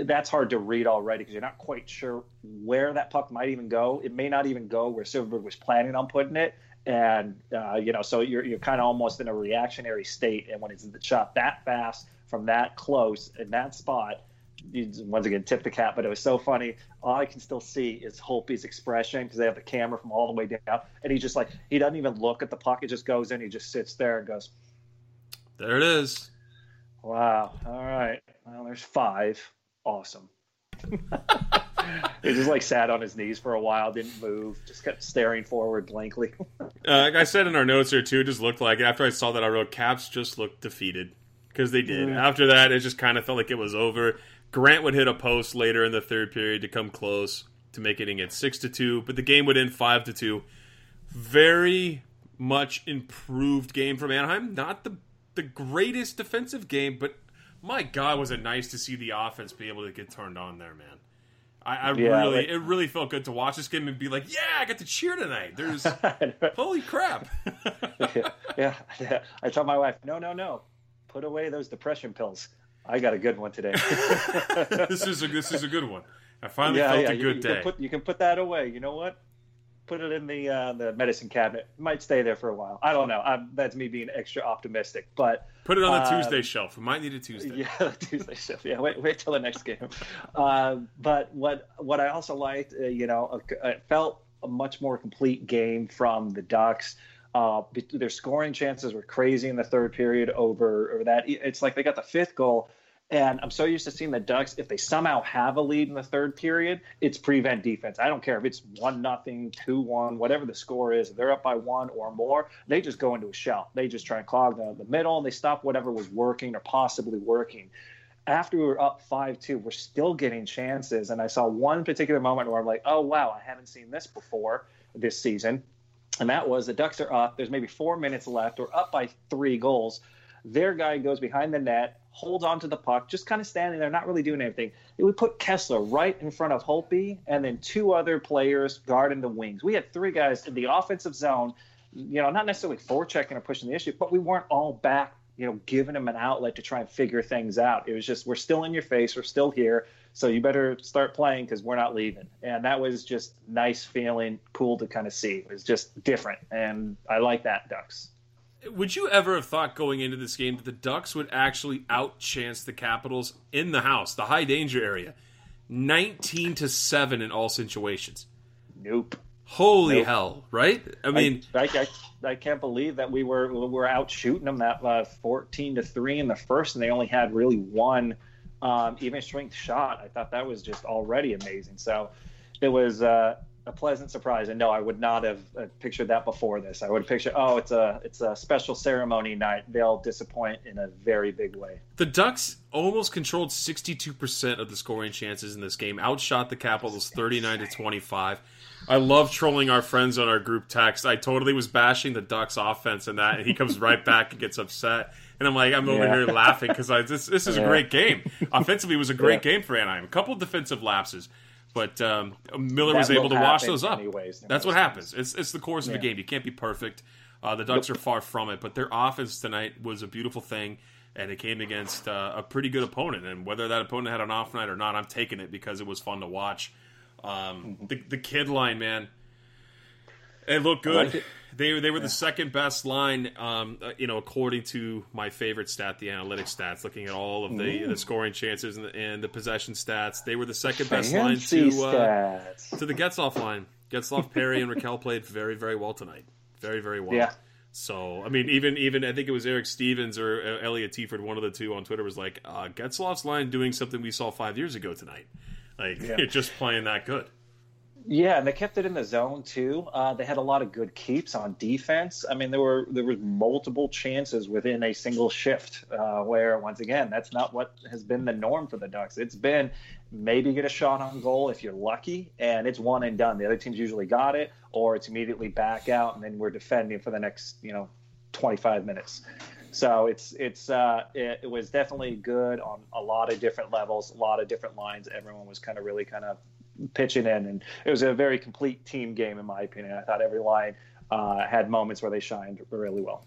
that's hard to read already because you're not quite sure where that puck might even go. It may not even go where Silfverberg was planning on putting it. And, uh, you know, so you're, you're kind of almost in a reactionary state. And when it's in the shot that fast from that close in that spot, you once again tip the cap, but it was so funny. All I can still see is Holtby's expression because they have the camera from all the way down, and he just like he doesn't even look at the puck; it just goes in. He just sits there and goes, There it is. "Wow, all right, well, there's five, awesome." he just like sat on his knees for a while, didn't move, just kept staring forward blankly. Uh, like I said in our notes here too, it just looked like after I saw that I wrote Caps just looked defeated because they did. After that, it just kind of felt like it was over. Grant would hit a post later in the third period to come close to make it six to two, but the game would end five to two. Very much improved game from Anaheim. Not the the greatest defensive game, but my God, was it nice to see the offense be able to get turned on there, man. I, I Yeah, really, like- it really felt good to watch this game and be like, yeah, I got to cheer tonight. There's holy crap. yeah, yeah. I told my wife, "No, no, no, put away those depression pills. I got a good one today." this is a this is a good one. I finally yeah, felt a you- good you, day. Can put, you can put that away. You know what? Put it in the uh, the medicine cabinet. It might stay there for a while. I don't know. i that's me being extra optimistic, but Put it on the uh, Tuesday shelf. We might need a Tuesday. yeah, the Tuesday shelf. Yeah, wait, wait till the next game. Uh, but what what I also liked, uh, you know, uh, it felt a much more complete game from the Ducks. Uh, their scoring chances were crazy in the third period over over that. It's like they got the fifth goal, and I'm so used to seeing the Ducks. If they somehow have a lead in the third period, it's prevent defense. I don't care if it's one nothing, two one, whatever the score is. If they're up by one or more, they just go into a shell. They just try and clog the, the middle, and they stop whatever was working or possibly working after we were up 5-2 we're still getting chances and i saw one particular moment where i'm like oh wow i haven't seen this before this season and that was the ducks are up there's maybe four minutes left or up by three goals their guy goes behind the net holds onto the puck just kind of standing there not really doing anything would put kesler right in front of holtby and then two other players guarding the wings we had three guys in the offensive zone you know not necessarily forechecking or pushing the issue but we weren't all back you know, giving them an outlet to try and figure things out. It was just, we're still in your face, we're still here, so you better start playing because we're not leaving. And that was just nice feeling, cool to kind of see. It was just different, and I like that Ducks. Would you ever have thought going into this game that the Ducks would actually outchance the Capitals in the house, the high danger area, nineteen to seven in all situations? Nope. Holy Nope. hell! Right? I mean, I, I, I, can't believe that we were we were out shooting them that uh, fourteen to three in the first, and they only had really one um, even strength shot. I thought that was just already amazing. So it was uh, a pleasant surprise. And no, I would not have uh, pictured that before this. I would have pictured, oh, it's a it's a special ceremony night. They'll disappoint in a very big way. The Ducks almost controlled 62% of the scoring chances in this game, outshot the Capitals 39 to 25. I love trolling our friends on our group text. I totally was bashing the Ducks offense and that, and he comes right back and gets upset. And I'm like, I'm over Yeah. here laughing because this this is a great game. Offensively, it was a great Yeah. game for Anaheim. A couple defensive lapses, but um, Miller That was able to wash those up. anyways That's what happens. It's it's the course of the game. You can't be perfect. Uh, the Ducks are far from it, but their offense tonight was a beautiful thing, and it came against uh, a pretty good opponent. And whether that opponent had an off night or not, I'm taking it because it was fun to watch. Um, the the kid line, man, it looked good. They they were the second best line, um, uh, you know, according to my favorite stat, the analytics stats. Looking at all of the, the scoring chances and the, and the possession stats, they were the second best line to uh, to the Getzlaf line. Getzlaf, Perry, and Rakell played very, very well tonight. Very, very well. Yeah. So I mean, even even I think it was Eric Stephens or uh, Elliott Teaford, one of the two on Twitter was like, uh, Getzlaf's line doing something we saw five years ago tonight. Like Yeah. just playing that good. Yeah, and they kept it in the zone too. Uh, they had a lot of good keeps on defense. I mean, there were there was multiple chances within a single shift. Uh, where once again, that's not what has been the norm for the Ducks. It's been maybe get a shot on goal if you're lucky, and it's one and done. The other team's usually got it, or it's immediately back out, and then we're defending for the next you know 25 minutes. So it's it's uh, it, it was definitely good on a lot of different levels, a lot of different lines. Everyone was kind of really kind of pitching in, and it was a very complete team game in my opinion. I thought every line uh, had moments where they shined really well.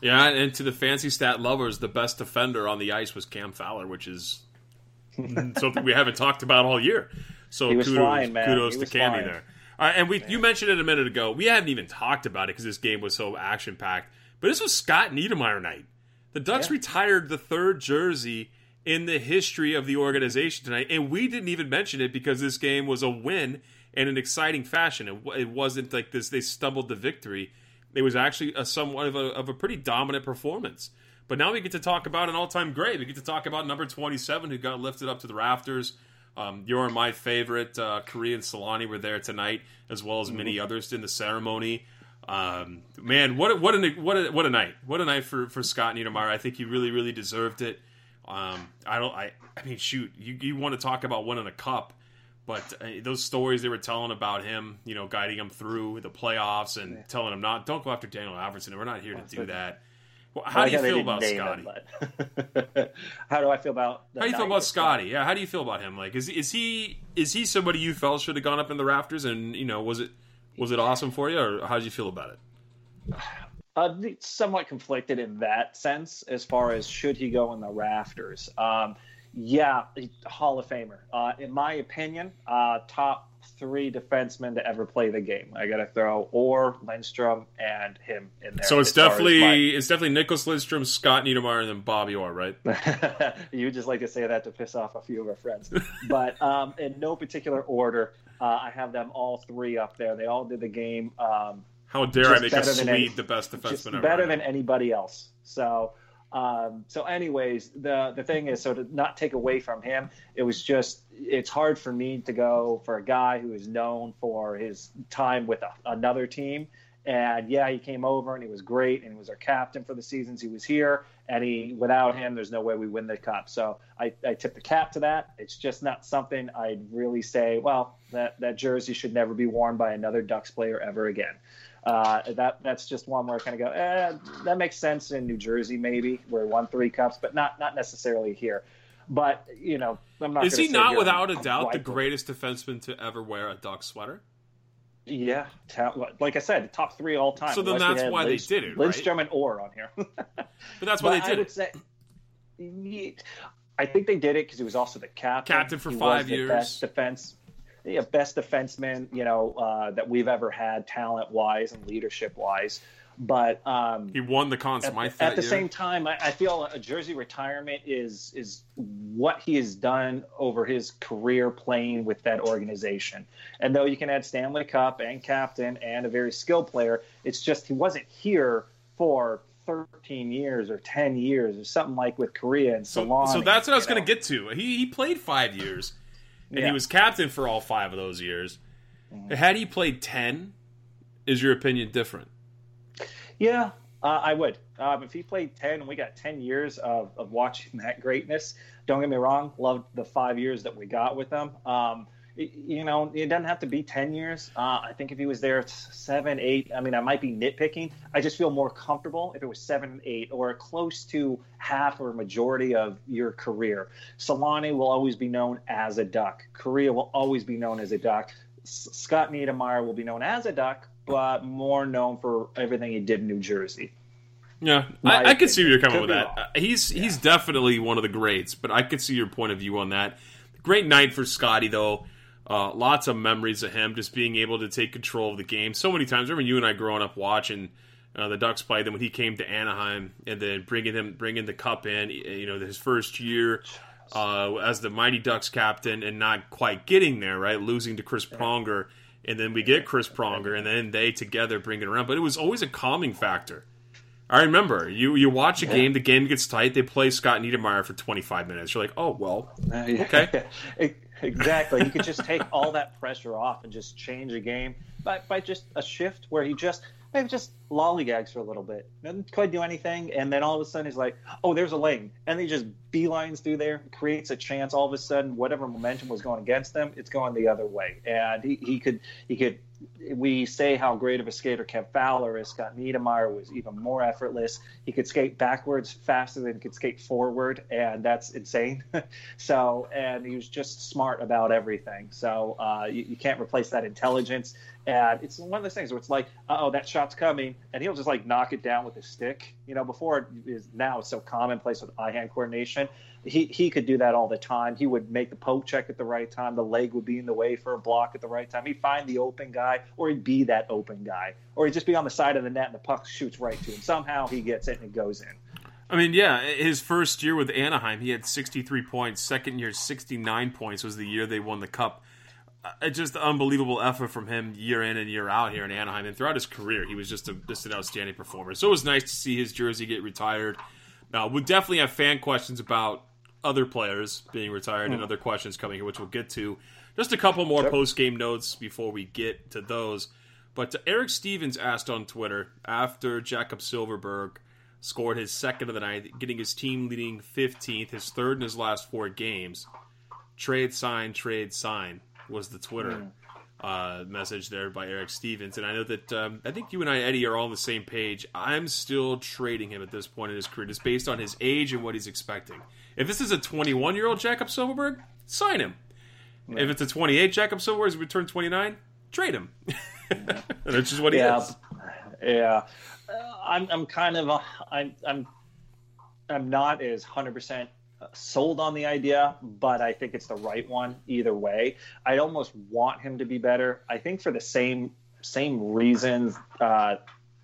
Yeah, and to the fancy stat lovers, the best defender on the ice was Cam Fowler, which is something we haven't talked about all year. So kudos, flying, man. kudos to Cammy flying. there. All right, and we you mentioned it a minute ago. We haven't even talked about it because this game was so action packed. But this was Scott Niedermayer night. The Ducks Yeah. retired the third jersey in the history of the organization tonight, and we didn't even mention it because this game was a win in an exciting fashion. It, it wasn't like this; they stumbled to victory. It was actually a somewhat of a, of a pretty dominant performance. But now we get to talk about an all-time great. We get to talk about number twenty-seven, who got lifted up to the rafters. Um, your and my favorite uh, Korean Selanne were there tonight, as well as many others in the ceremony. Um, man, what a, what a what a what a night! What a night for for Scott Niedermayer. I think he really really deserved it. Um, I don't. I I mean, shoot, you you want to talk about winning a cup, but uh, those stories they were telling about him, you know, guiding him through the playoffs and telling him not don't go after Daniel Alfredsson. We're not here to do that. Well, how do you feel about Scotty? but- how do I feel about? How do you feel about Scotty? Yeah, how do you feel about him? Like, is is he is he somebody you felt should have gone up in the rafters? And you know, was it was it awesome for you, or how did you feel about it? Uh, somewhat conflicted in that sense, as far as should he go in the rafters. Um, yeah, Hall of Famer. Uh, in my opinion, uh, top three defensemen to ever play the game. I got to throw Orr, Lindstrom, and him in there. So it's as far as definitely it's definitely Nicholas Lindstrom, Scott Niedermayer, and then Bobby Orr, right? you just like to say that to piss off a few of our friends, but um, in no particular order. Uh, I have them all three up there. They all did the game. Um, How dare I Just make a than any- the best defenseman ever? better than anybody else. So, um, so anyways, the the thing is, so to not take away from him, it was just it's hard for me to go for a guy who is known for his time with a, another team. And yeah, he came over and he was great, and he was our captain for the seasons he was here. And he, without him, there's no way we win the cup. So I, I tip the cap to that. It's just not something I'd really say. Well, that that jersey should never be worn by another Ducks player ever again. Uh, that that's just one where I kind of go, eh, that makes sense in New Jersey maybe where won three cups, but not not necessarily here. But you know, I'm not. Is he not, without a doubt, the greatest defenseman to ever wear a Duck sweater? Yeah, like I said, top three all time. So then that's why they did it, right? Lindstrom and Orr on here. But that's why But they I did would it. say, I think they did it because he was also the captain. Captain for He five years. Best yeah, best defenseman you know uh, that we've ever had, talent wise and leadership wise. But um, He won the Conn at, Smythe at that the year. same time, I, I feel a jersey retirement is is what he has done over his career playing with that organization. And though you can add Stanley Cup and captain and a very skilled player, it's just he wasn't here for 13 years or 10 years or something like with Kariya and so, Selanne. so that's what I was going to get to. He he played five years, and he was captain for all five of those years. Mm-hmm. Had he played ten, is your opinion different? Yeah, uh, I would. Um, if he played 10 and we got 10 years of, of watching that greatness, don't get me wrong, loved the five years that we got with him. Um, you know, it doesn't have to be 10 years. Uh, I think if he was there seven, eight, I mean, I might be nitpicking. I just feel more comfortable if it was seven, eight, or close to half or majority of your career. Selanne will always be known as a Duck. Kariya will always be known as a Duck. S- Scott Niedermeyer will be known as a Duck, but more known for everything he did in New Jersey. Yeah, I, I could see where you're coming opinion. with that. be Uh, he's he's definitely one of the greats, but I could see your point of view on that. Great night for Scotty though. Uh, lots of memories of him just being able to take control of the game so many times. I Remember you and I growing up watching uh, the Ducks play. Then when he came to Anaheim and then bringing him bringing the cup in, you know, his first year uh, as the Mighty Ducks captain and not quite getting there, right, losing to Chris Pronger. and then we get Chris Pronger, and then they together bring it around. But it was always a calming factor. I remember you you watch a game, the game gets tight, they play Scott Niedermayer for 25 minutes. You're like, oh well, okay. exactly. You could just take all that pressure off and just change a game by, by just a shift where he just maybe just lollygags for a little bit, doesn't quite do anything, and then all of a sudden he's like, "Oh, there's a lane," and he just beelines through there, creates a chance. All of a sudden, whatever momentum was going against them, it's going the other way, and he, he could he could. We say how great of a skater Kev Fowler is. Scott Niedermayer was even more effortless. He could skate backwards faster than he could skate forward, and that's insane. so, and he was just smart about everything. So, uh, you, you can't replace that intelligence. And it's one of those things where it's like, oh, that shot's coming, and he'll just like knock it down with his stick. You know, before it is now it's so commonplace with eye hand coordination. He he could do that all the time. He would make the poke check at the right time. The leg would be in the way for a block at the right time. He'd find the open guy, or he'd be that open guy, or he'd just be on the side of the net and the puck shoots right to him. Somehow he gets it and it goes in. I mean, yeah, his first year with Anaheim, he had 63 points. Second year, 69 points was the year they won the cup. Uh, just unbelievable effort from him year in and year out here in Anaheim, and throughout his career, he was just a, just an outstanding performer. So it was nice to see his jersey get retired. Now we'll definitely have fan questions about other players being retired and hmm. other questions coming here, which we'll get to. Just a couple more post game notes before we get to those. But uh, Eric Stephens asked on Twitter after Jakob Silfverberg scored his second of the night, getting his team leading 15th, his third in his last four games. Trade sign, trade sign was the Twitter uh, message there by Eric Stephens. And I know that um, I think you and I, Eddie, are all on the same page. I'm still trading him at this point in his career, just based on his age and what he's expecting. If this is a 21 year old Jakob Silfverberg, sign him. If it's a 28 Jakob Silfverberg, who's returned 29, trade him. That's just what he yeah, is. yeah. Uh, I'm I'm kind of uh, I'm I'm I'm not as hundred percent sold on the idea, but I think it's the right one either way. I almost want him to be better. I think for the same same reasons uh,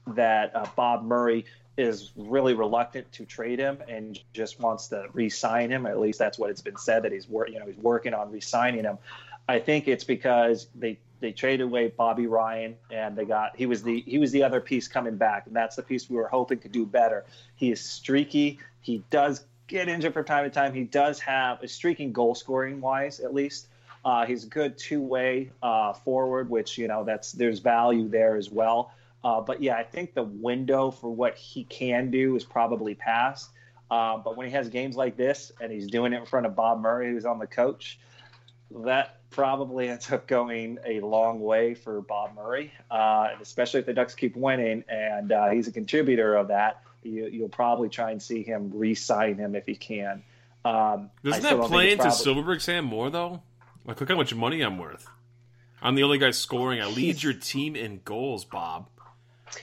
that uh, Bob Murray is really reluctant to trade him and just wants to re-sign him. At least that's what it's been said that he's wor- you know he's working on re-signing him. I think it's because they they traded away Bobby Ryan and they got he was the he was the other piece coming back and that's the piece we were hoping could do better. He is streaky. He does get injured from time to time. He does have a streaking goal scoring wise at least. Uh, he's a good two way uh, forward, which you know that's there's value there as well. Uh, but yeah, I think the window for what he can do is probably past. Uh, but when he has games like this and he's doing it in front of Bob Murray, who's on the coach, that probably ends up going a long way for Bob Murray, uh, especially if the Ducks keep winning and uh, he's a contributor of that. You, will probably try and see him re-sign him if he can. Um, Doesn't that play into probably... Silfverberg's hand more though? Like, look how much money I'm worth. I'm the only guy scoring. I lead your team in goals, Bob.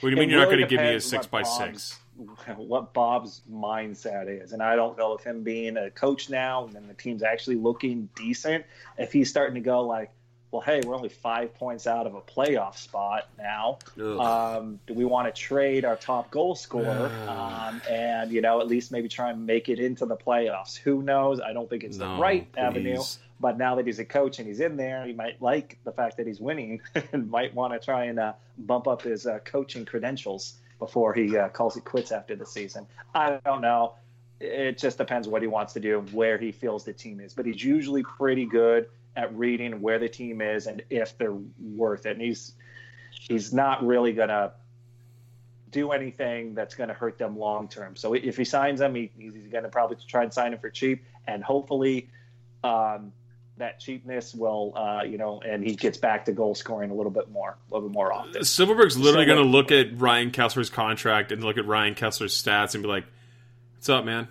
What do you mean you're really not going to give me a six by Bob's, six? What Bob's mindset is, and I don't know if him being a coach now and the team's actually looking decent, if he's starting to go like, well, hey, we're only five points out of a playoff spot now. Um, do we want to trade our top goal scorer um, and you know at least maybe try and make it into the playoffs? Who knows? I don't think it's no, the right please. avenue. But now that he's a coach and he's in there, he might like the fact that he's winning and might want to try and uh, bump up his uh, coaching credentials before he uh, calls it quits after the season. I don't know. It just depends what he wants to do, where he feels the team is. But he's usually pretty good at reading where the team is and if they're worth it. And he's he's not really gonna do anything that's going to hurt them long term. So if he signs them, he, he's going to probably try and sign him for cheap, and hopefully um, that cheapness will, uh, you know, and he gets back to goal scoring a little bit more, a little bit more often. Silfverberg's literally so, going to look at Ryan Kesler's contract and look at Ryan Kesler's stats and be like, "What's up, man?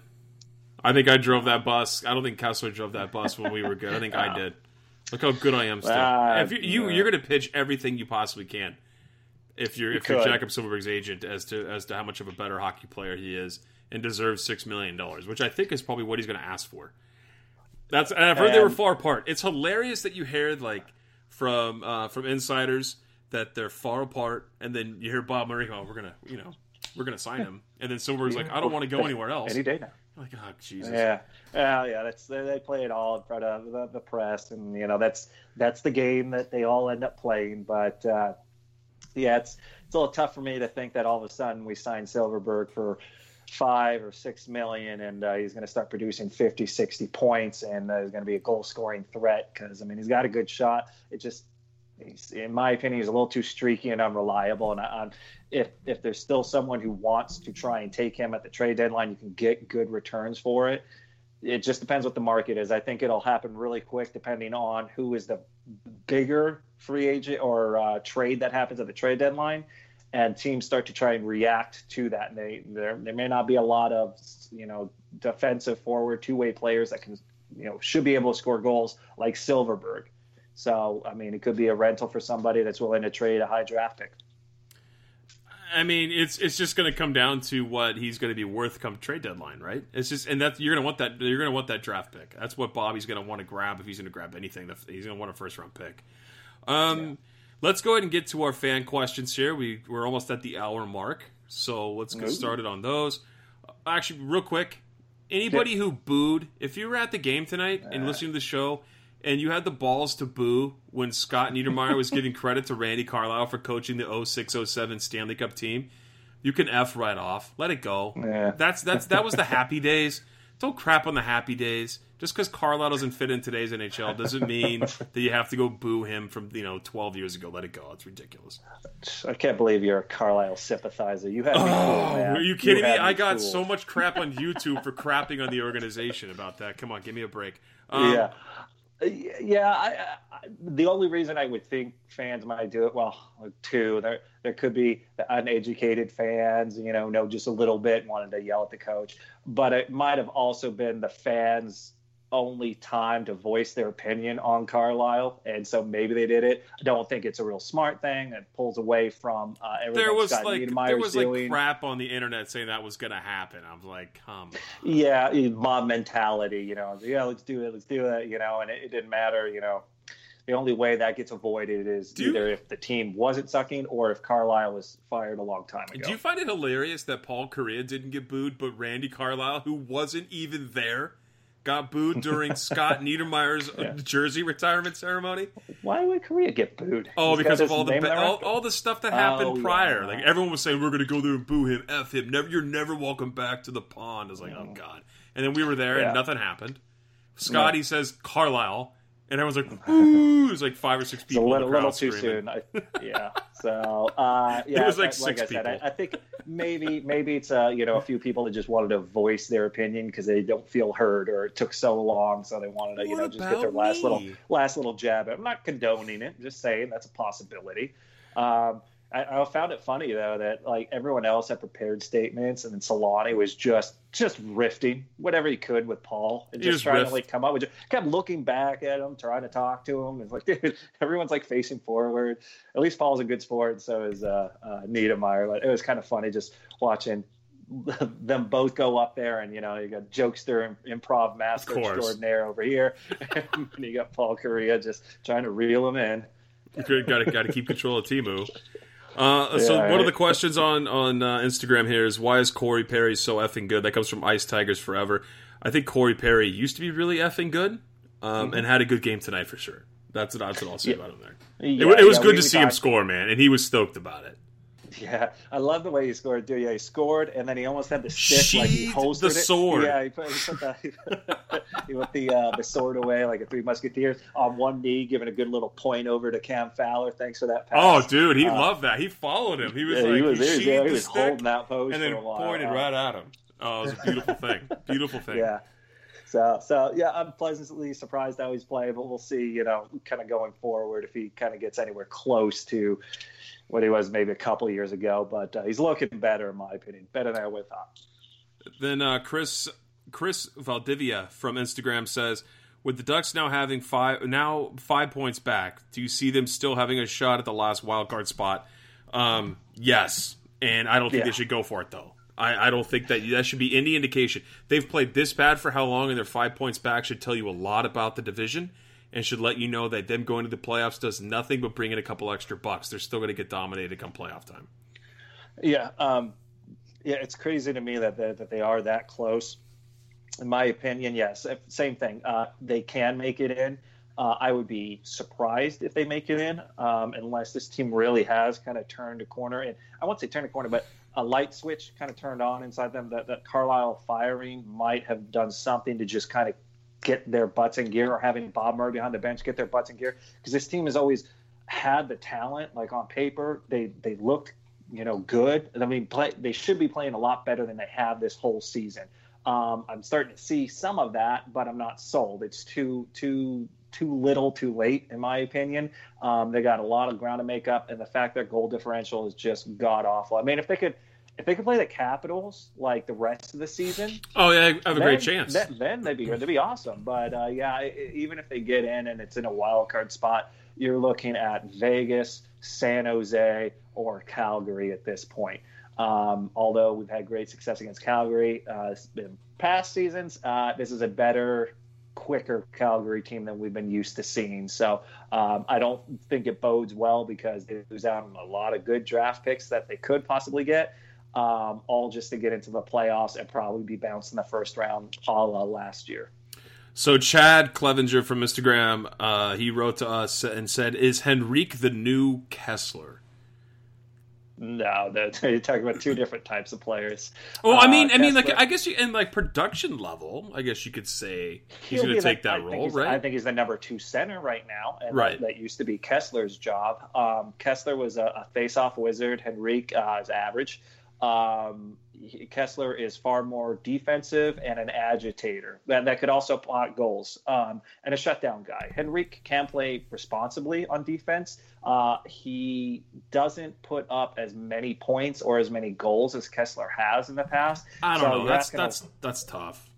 I think I drove that bus. I don't think Kesler drove that bus when we were good. I think I did." Look how good I am still. Uh, if you, you yeah. you're going to pitch everything you possibly can. If you're You if you're. Jakob Silfverberg's agent as to as to how much of a better hockey player he is and deserves six million dollars, which I think is probably what he's going to ask for. That's and I've heard they were far apart. It's hilarious that you heard like from uh, from insiders that they're far apart, and then you hear Bob Murray, "Oh, we're gonna you know we're gonna sign him," and then Silfverberg's like, "I don't want to go anywhere else." Any day now. Like, oh Jesus. Yeah, yeah, yeah. That's they, they play it all in front of the, the press, and you know that's that's the game that they all end up playing. But uh, yeah, it's it's a little tough for me to think that all of a sudden we sign Silfverberg for five or six million and uh, he's going to start producing 50 60 points and uh, he's going to be a goal scoring threat because i mean he's got a good shot it just in my opinion he's a little too streaky and unreliable and I, if if there's still someone who wants to try and take him at the trade deadline you can get good returns for it it just depends what the market is i think it'll happen really quick depending on who is the bigger free agent or uh, trade that happens at the trade deadline and teams start to try and react to that. And they there there may not be a lot of you know defensive forward two way players that can you know should be able to score goals like Silfverberg. So I mean, it could be a rental for somebody that's willing to trade a high draft pick. I mean, it's it's just going to come down to what he's going to be worth come trade deadline, right? It's just and that you're going to want that you're going to want that draft pick. That's what Bobby's going to want to grab if he's going to grab anything. He's going to want a first round pick. Um, yeah. Let's go ahead and get to our fan questions here. We we're almost at the hour mark, so let's get started on those. Actually, real quick, anybody who booed, if you were at the game tonight and listening to the show, and you had the balls to boo when Scott Niedermayer was giving credit to Randy Carlyle for coaching the 0607 Stanley Cup team, you can f right off. Let it go. Yeah. That's that's that was the happy days. Don't crap on the happy days just because Carlyle doesn't fit in today's NHL doesn't mean that you have to go boo him from you know 12 years ago. Let it go. It's ridiculous. I can't believe you're a Carlyle sympathizer. You have. Oh, are you kidding you me? I got so much crap on YouTube for crapping on the organization about that. Come on, give me a break. Um, yeah. Uh, yeah, I, I, the only reason I would think fans might do it, well, two, there there could be the uneducated fans, you know, know just a little bit wanted to yell at the coach, but it might have also been the fans only time to voice their opinion on Carlyle, and so maybe they did it. I don't think it's a real smart thing. It pulls away from uh, everything there was Scott like Niedermayer's there was doing. like crap on the internet saying that was going to happen. I was like, come. On. Yeah, mob mentality. You know, yeah, let's do it, let's do it. You know, and it, it didn't matter. You know, the only way that gets avoided is Do you- either if the team wasn't sucking or if Carlyle was fired a long time ago. Do you find it hilarious that Paul Kariya didn't get booed, but Randy Carlyle, who wasn't even there, got booed during Scott Niedermayer's uh, jersey retirement ceremony? Why would Kariya get booed? Oh, He's because of all the ba- all, all the stuff that happened Oh, yeah. prior. Like everyone was saying, we're going to go there and boo him, f him. Never, you're never welcome back to the pond. I was like, oh god. And then we were there Yeah. and nothing happened. Scotty says Carlyle, and everyone's like, ooh. It was like five or six It's a people. little, in the crowd little too screaming. soon. I, yeah. So uh, yeah, it was like but six I said, I, people. I think maybe maybe it's uh, you know a few people that just wanted to voice their opinion because they don't feel heard or it took so long, so they wanted to you What know just get their last little last little jab. I'm not condoning it. I'm just saying that's a possibility. Um, I, I found it funny though that like everyone else had prepared statements, and then Selanne was just just riffing whatever he could with Paul and just just trying riffed. to like come up with. Kept looking back at him, trying to talk to him. and like, dude, everyone's like facing forward. At least Paul's a good sport, and so is uh, uh, Niedermayer. But it was kind of funny just watching them both go up there, and you know, you got jokester and improv master extraordinaire over here, and you got Paul Kariya just trying to reel him in. Got to got to keep control of Teemu. Uh, so Yeah, one of the questions on on uh, Instagram here is why is Corey Perry so effing good? That comes from Ice Tigers Forever. I think Corey Perry used to be really effing good, um, Mm-hmm. and had a good game tonight for sure. That's what, that's what I'll say about him there. Yeah, it, it was yeah, good to see him score, man, and he was stoked about it. Yeah, I love the way he scored. Dude, yeah, he scored, and then he almost had the stick like he holstered the it. sword. Yeah, he put, he put the he put the uh, the sword away like a Three Musketeers on one knee, giving a good little point over to Cam Fowler. Thanks for that pass. Oh, dude, he Uh, loved that. He followed him. He was yeah, like he was, he was, yeah, he was holding that pose and then for a while. pointed right at him. Oh, it was a beautiful thing. Beautiful thing. Yeah. So, so yeah, I'm pleasantly surprised how he's playing, but we'll see, you know, kind of going forward if he kind of gets anywhere close to what he was maybe a couple of years ago. But uh, he's looking better, in my opinion, better than I would have thought. Then uh, Chris Chris Valdivia from Instagram says, with the Ducks now having five now five points back, do you see them still having a shot at the last wild card spot? Um, yes, and I don't think Yeah. they should go for it though. I, I don't think that that should be any indication. They've played this bad for how long, and their five points back should tell you a lot about the division, and should let you know that them going to the playoffs does nothing but bring in a couple extra bucks. They're still going to get dominated come playoff time. Yeah, um, yeah, it's crazy to me that that, that they are that close. in my opinion, yes, same thing. Uh, they can make it in. Uh, I would be surprised if they make it in, um, unless this team really has kind of turned a corner. And I won't say turned a corner, but a light switch kind of turned on inside them. That, that Carlyle firing might have done something to just kind of get their butts in gear, or having Bob Murray behind the bench get their butts in gear. Because this team has always had the talent. Like on paper, they they looked you know good. I mean, play, they should be playing a lot better than they have this whole season. Um, I'm starting to see some of that, but I'm not sold. It's too too too little, too late, in my opinion. Um, they got a lot of ground to make up, and the fact their goal differential is just god awful. I mean, if they could. If they could play the Capitals like the rest of the season, oh yeah, I have a then, great chance. Then, then they'd be they'd be awesome. But uh, yeah, even if they get in and it's in a wild card spot, you're looking at Vegas, San Jose, or Calgary at this point. Um, although we've had great success against Calgary uh, in past seasons, uh, this is a better quicker Calgary team than we've been used to seeing. So um, I don't think it bodes well because they lose out on a lot of good draft picks that they could possibly get, um, all just to get into the playoffs and probably be bounced in the first round, a la last year. So Chad Clevenger from Instagram, uh, he wrote to us and said, "Is Henrique the new Kesler?" No, you're talking about two different types of players. Well, I mean, uh, I mean, like, I guess you in like production level, I guess you could say he's going to take that, that role, right? I think he's the number two center right now, and right. that, that used to be Kesler's job. Um, Kesler was a, a face-off wizard. Henrique uh, is average. Um, Kesler is far more defensive and an agitator that, that could also plot goals um, and a shutdown guy. Henrique can play responsibly on defense. Uh, he doesn't put up as many points or as many goals as Kesler has in the past. I don't so know. That's gonna, that's that's tough.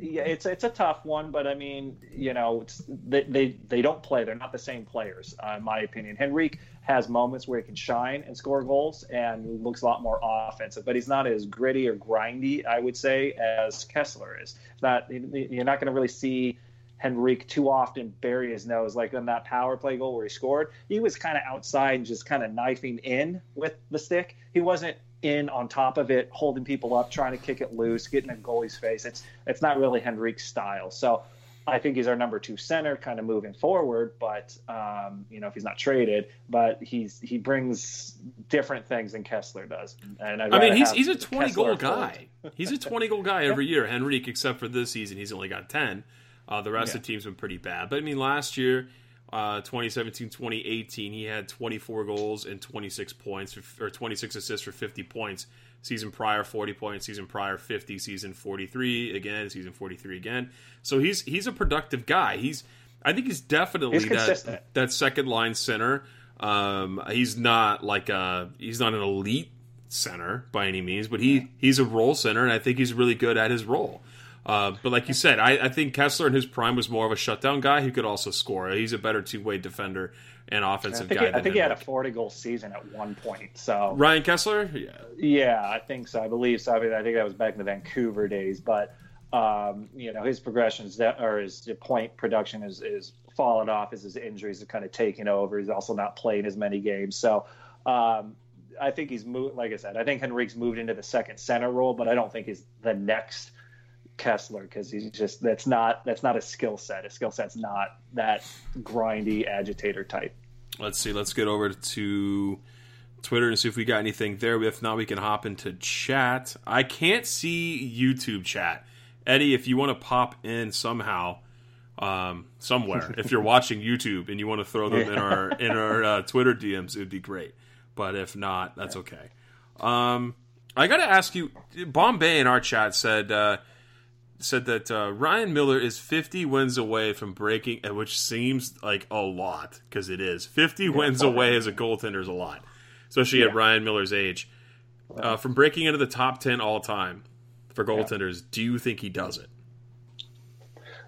Yeah, it's it's a tough one, but I mean, you know, they, they they don't play. They're not the same players, uh, in my opinion. Henrique has moments where he can shine and score goals and looks a lot more offensive, but he's not as gritty or grindy, I would say, as Kesler is. Not you're not going to really see Henrique too often bury his nose, like on that power play goal where he scored. He was kind of outside, and just kind of knifing in with the stick. He wasn't in on top of it, holding people up, trying to kick it loose, getting in goalie's face. It's it's not really Henrique's style. So I think he's our number two center, kind of moving forward. But um, you know, if he's not traded, but he's he brings different things than Kesler does. And I'd i mean, he's he's a twenty goal guy. he's a twenty goal guy every year. Henrique, except for this season, he's only got ten. Uh, the rest yeah. of the team's been pretty bad. But I mean, last year. Uh, 2017 2018 he had 24 goals and 26 points or 26 assists for 50 points Season prior, 40 points. Season prior, 50. Season 43 again. Season 43 again. So he's he's a productive guy. He's I think he's definitely he's that that second line center. Um, he's not like a he's not an elite center by any means, but he he's a role center, and I think he's really good at his role. Uh, but like you said, I, I, think Kesler in his prime was more of a shutdown guy who could also score. He's a better two way defender and offensive I think guy. He, I think he had a 40 goal season at one point. So Ryan Kesler, yeah, yeah, I think so. I believe so. I mean, I think that was back in the Vancouver days, but um, you know, his progression is that, or his point production is is fallen off as his injuries are kind of taking over. He's also not playing as many games, so. Um, I think he's moved. Like I said, I think Henrique's moved into the second center role, but I don't think he's the next Kesler because he's just that's not that's not a skill set. His skill set's not that grindy agitator type. Let's see. Let's get over to Twitter and see if we got anything there. If not, we can hop into chat. I can't see YouTube chat. Eddie, if you want to pop in somehow, um, somewhere, if you're watching YouTube and you want to throw them in our in our uh, Twitter DMs, it would be great. But if not, that's okay. Um, I got to ask you. Bombay in our chat said. Uh, said that uh, Ryan Miller is 50 wins away from breaking, which seems like a lot because it is. 50 yeah, wins away as a goaltender is a lot, especially yeah. at Ryan Miller's age. Uh, from breaking into the top 10 all time for goaltenders, yeah. do you think he does it?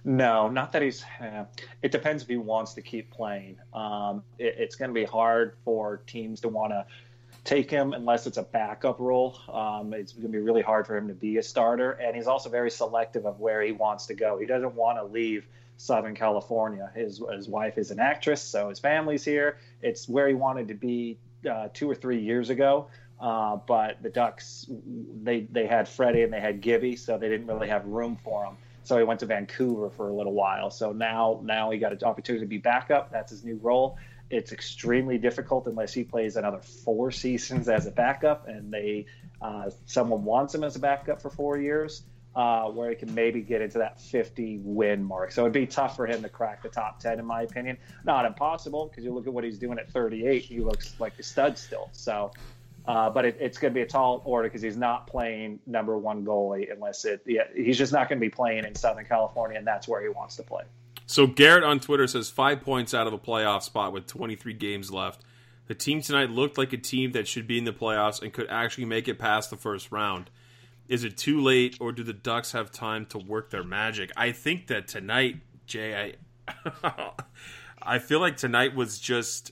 No, not that he's. Uh, it depends if he wants to keep playing. Um, it, it's going to be hard for teams to want to take him unless it's a backup role. Um, it's going to be really hard for him to be a starter, and he's also very selective of where he wants to go. He doesn't want to leave Southern California. His his wife is an actress, so his family's here. It's where he wanted to be uh, two or three years ago. Uh, but the Ducks, they they had Freddie and they had Gibby, so they didn't really have room for him. So he went to Vancouver for a little while. So now now he got an opportunity to be backup. That's his new role. It's extremely difficult unless he plays another four seasons as a backup, and they uh, someone wants him as a backup for four years, uh, where he can maybe get into that 50 win mark. So it'd be tough for him to crack the top 10, in my opinion. Not impossible because you look at what he's doing at 38, he looks like a stud still. So. Uh, but it, it's going to be a tall order because he's not playing number one goalie unless it. He's just not going to be playing in Southern California, and that's where he wants to play. So Garrett on Twitter says five points out of a playoff spot with 23 games left. The team tonight looked like a team that should be in the playoffs and could actually make it past the first round. Is it too late, or do the Ducks have time to work their magic? I think that tonight, Jay, I, I feel like tonight was just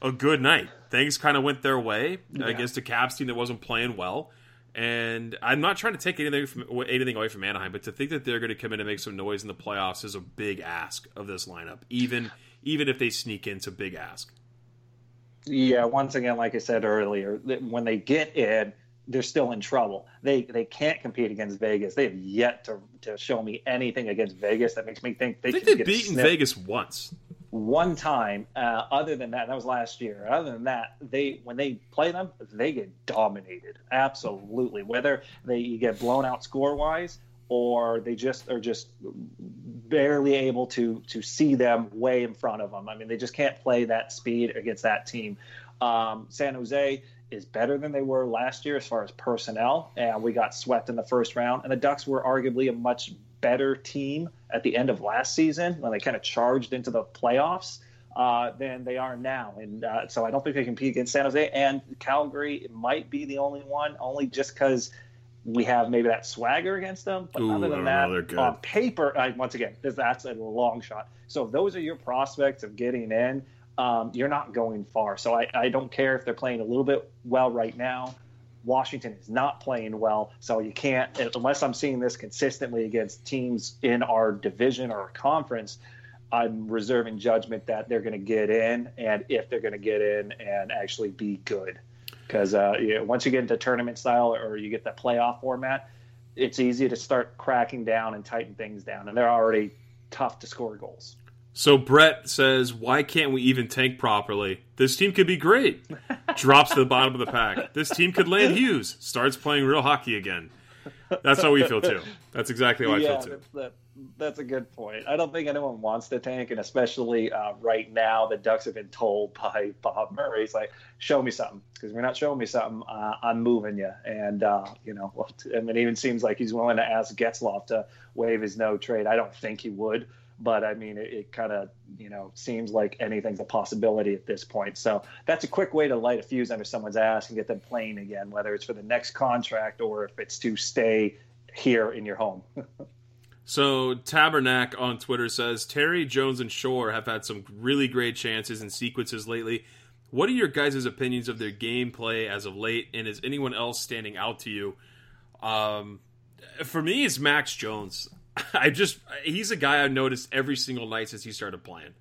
a good night. Things kind of went their way yeah. against a Caps team that wasn't playing well. And I'm not trying to take anything from anything away from Anaheim, but to think that they're going to come in and make some noise in the playoffs is a big ask of this lineup. Even even if they sneak in, it's a big ask. Yeah, once again, like I said earlier, when they get in, they're still in trouble. They they can't compete against Vegas. They have yet to, to show me anything against Vegas that makes me think they I think they've beaten Vegas once one time. Uh, other than that, that was last year. Other than that, they when they play them, they get dominated. Absolutely, whether they get blown out score wise or they just are just barely able to to see them way in front of them. I mean, they just can't play that speed against that team. Um, San Jose is better than they were last year as far as personnel, and we got swept in the first round. And the Ducks were arguably a much better team at the end of last season when they kind of charged into the playoffs uh, than they are now. And uh, so I don't think they compete against San Jose. And Calgary might be the only one, only just because we have maybe that swagger against them. But Ooh, other than that, on paper, once again, that's a long shot. So if those are your prospects of getting in, um, you're not going far. So I, I don't care if they're playing a little bit well right now. Washington is not playing well, so you can't unless I'm seeing this consistently against teams in our division or conference. I'm reserving judgment that they're going to get in, and if they're going to get in and actually be good, because uh, you know, once you get into tournament style or you get that playoff format, it's easy to start cracking down and tighten things down, and they're already tough to score goals. So Brett says, "Why can't we even tank properly? This team could be great." Drops to the bottom of the pack. This team could land Hughes. Starts playing real hockey again. That's how we feel too. That's exactly how yeah, I feel too. That's, that, that's a good point. I don't think anyone wants to tank, and especially uh, right now, the Ducks have been told by Bob Murray, "He's like, show me something, because if you're not showing me something, uh, I'm moving you." And uh, you know, I mean, it even seems like he's willing to ask Getzlaf to waive his no trade. I don't think he would but I mean, it, it kind of you know seems like anything's a possibility at this point. So that's a quick way to light a fuse under someone's ass and get them playing again, whether it's for the next contract or if it's to stay here in your home. so Tabernac on Twitter says Terry Jones and Shore have had some really great chances and sequences lately. What are your guys' opinions of their gameplay as of late, and is anyone else standing out to you? Um, for me, it's Max Jones. I just he's a guy I've noticed every single night since he started playing.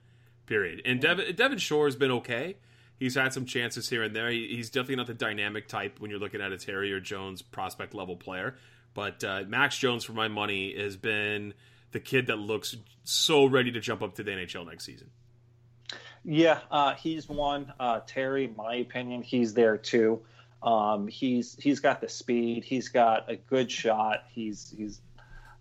Period. And Devin, Devin Shore has been okay. He's had some chances here and there. He, he's definitely not the dynamic type when you're looking at a Terry or Jones prospect level player. But uh, Max Jones, for my money, has been the kid that looks so ready to jump up to the NHL next season. Yeah, uh, he's one. Uh, Terry, my opinion, he's there too. Um, he's he's got the speed. He's got a good shot. He's he's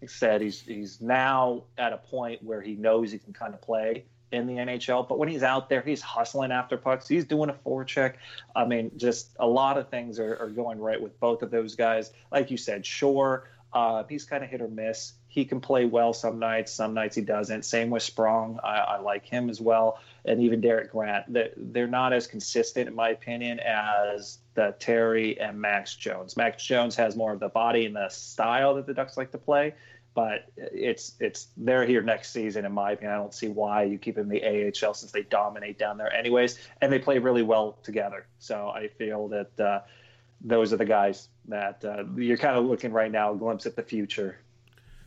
said, he's he's now at a point where he knows he can kind of play in the NHL. But when he's out there, he's hustling after pucks. He's doing a forecheck. I mean, just a lot of things are, are going right with both of those guys. Like you said, Shore, uh, he's kind of hit or miss. He can play well some nights, some nights he doesn't. Same with Sprong. I, I like him as well. And even Derek Grant. They're, they're not as consistent, in my opinion, as Terry and Max Jones. Max Jones has more of the body and the style that the Ducks like to play but it's it's they're here next season in my opinion. I don't see why you keep them in the AHL since they dominate down there anyways, and they play really well together. So I feel that uh, those are the guys that uh, you're kind of looking right now, a glimpse at the future.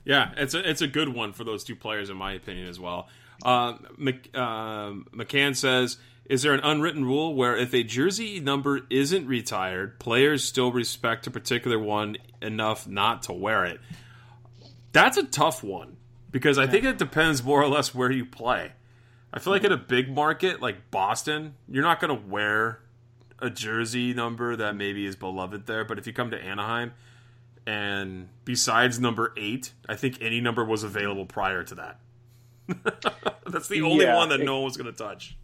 Yeah, it's a it's a good one for those two players in my opinion as well. Uh, Mc, uh, McCann says, "Is there an unwritten rule where if a jersey number isn't retired, players still respect a particular one enough not to wear it?" That's a tough one because I think it depends more or less where you play. I feel like in a big market like Boston, you're not going to wear a jersey number that maybe is beloved there. But if you come to Anaheim, and besides number eight, I think any number was available prior to that. That's the only Yeah, one that it- no one was going to touch.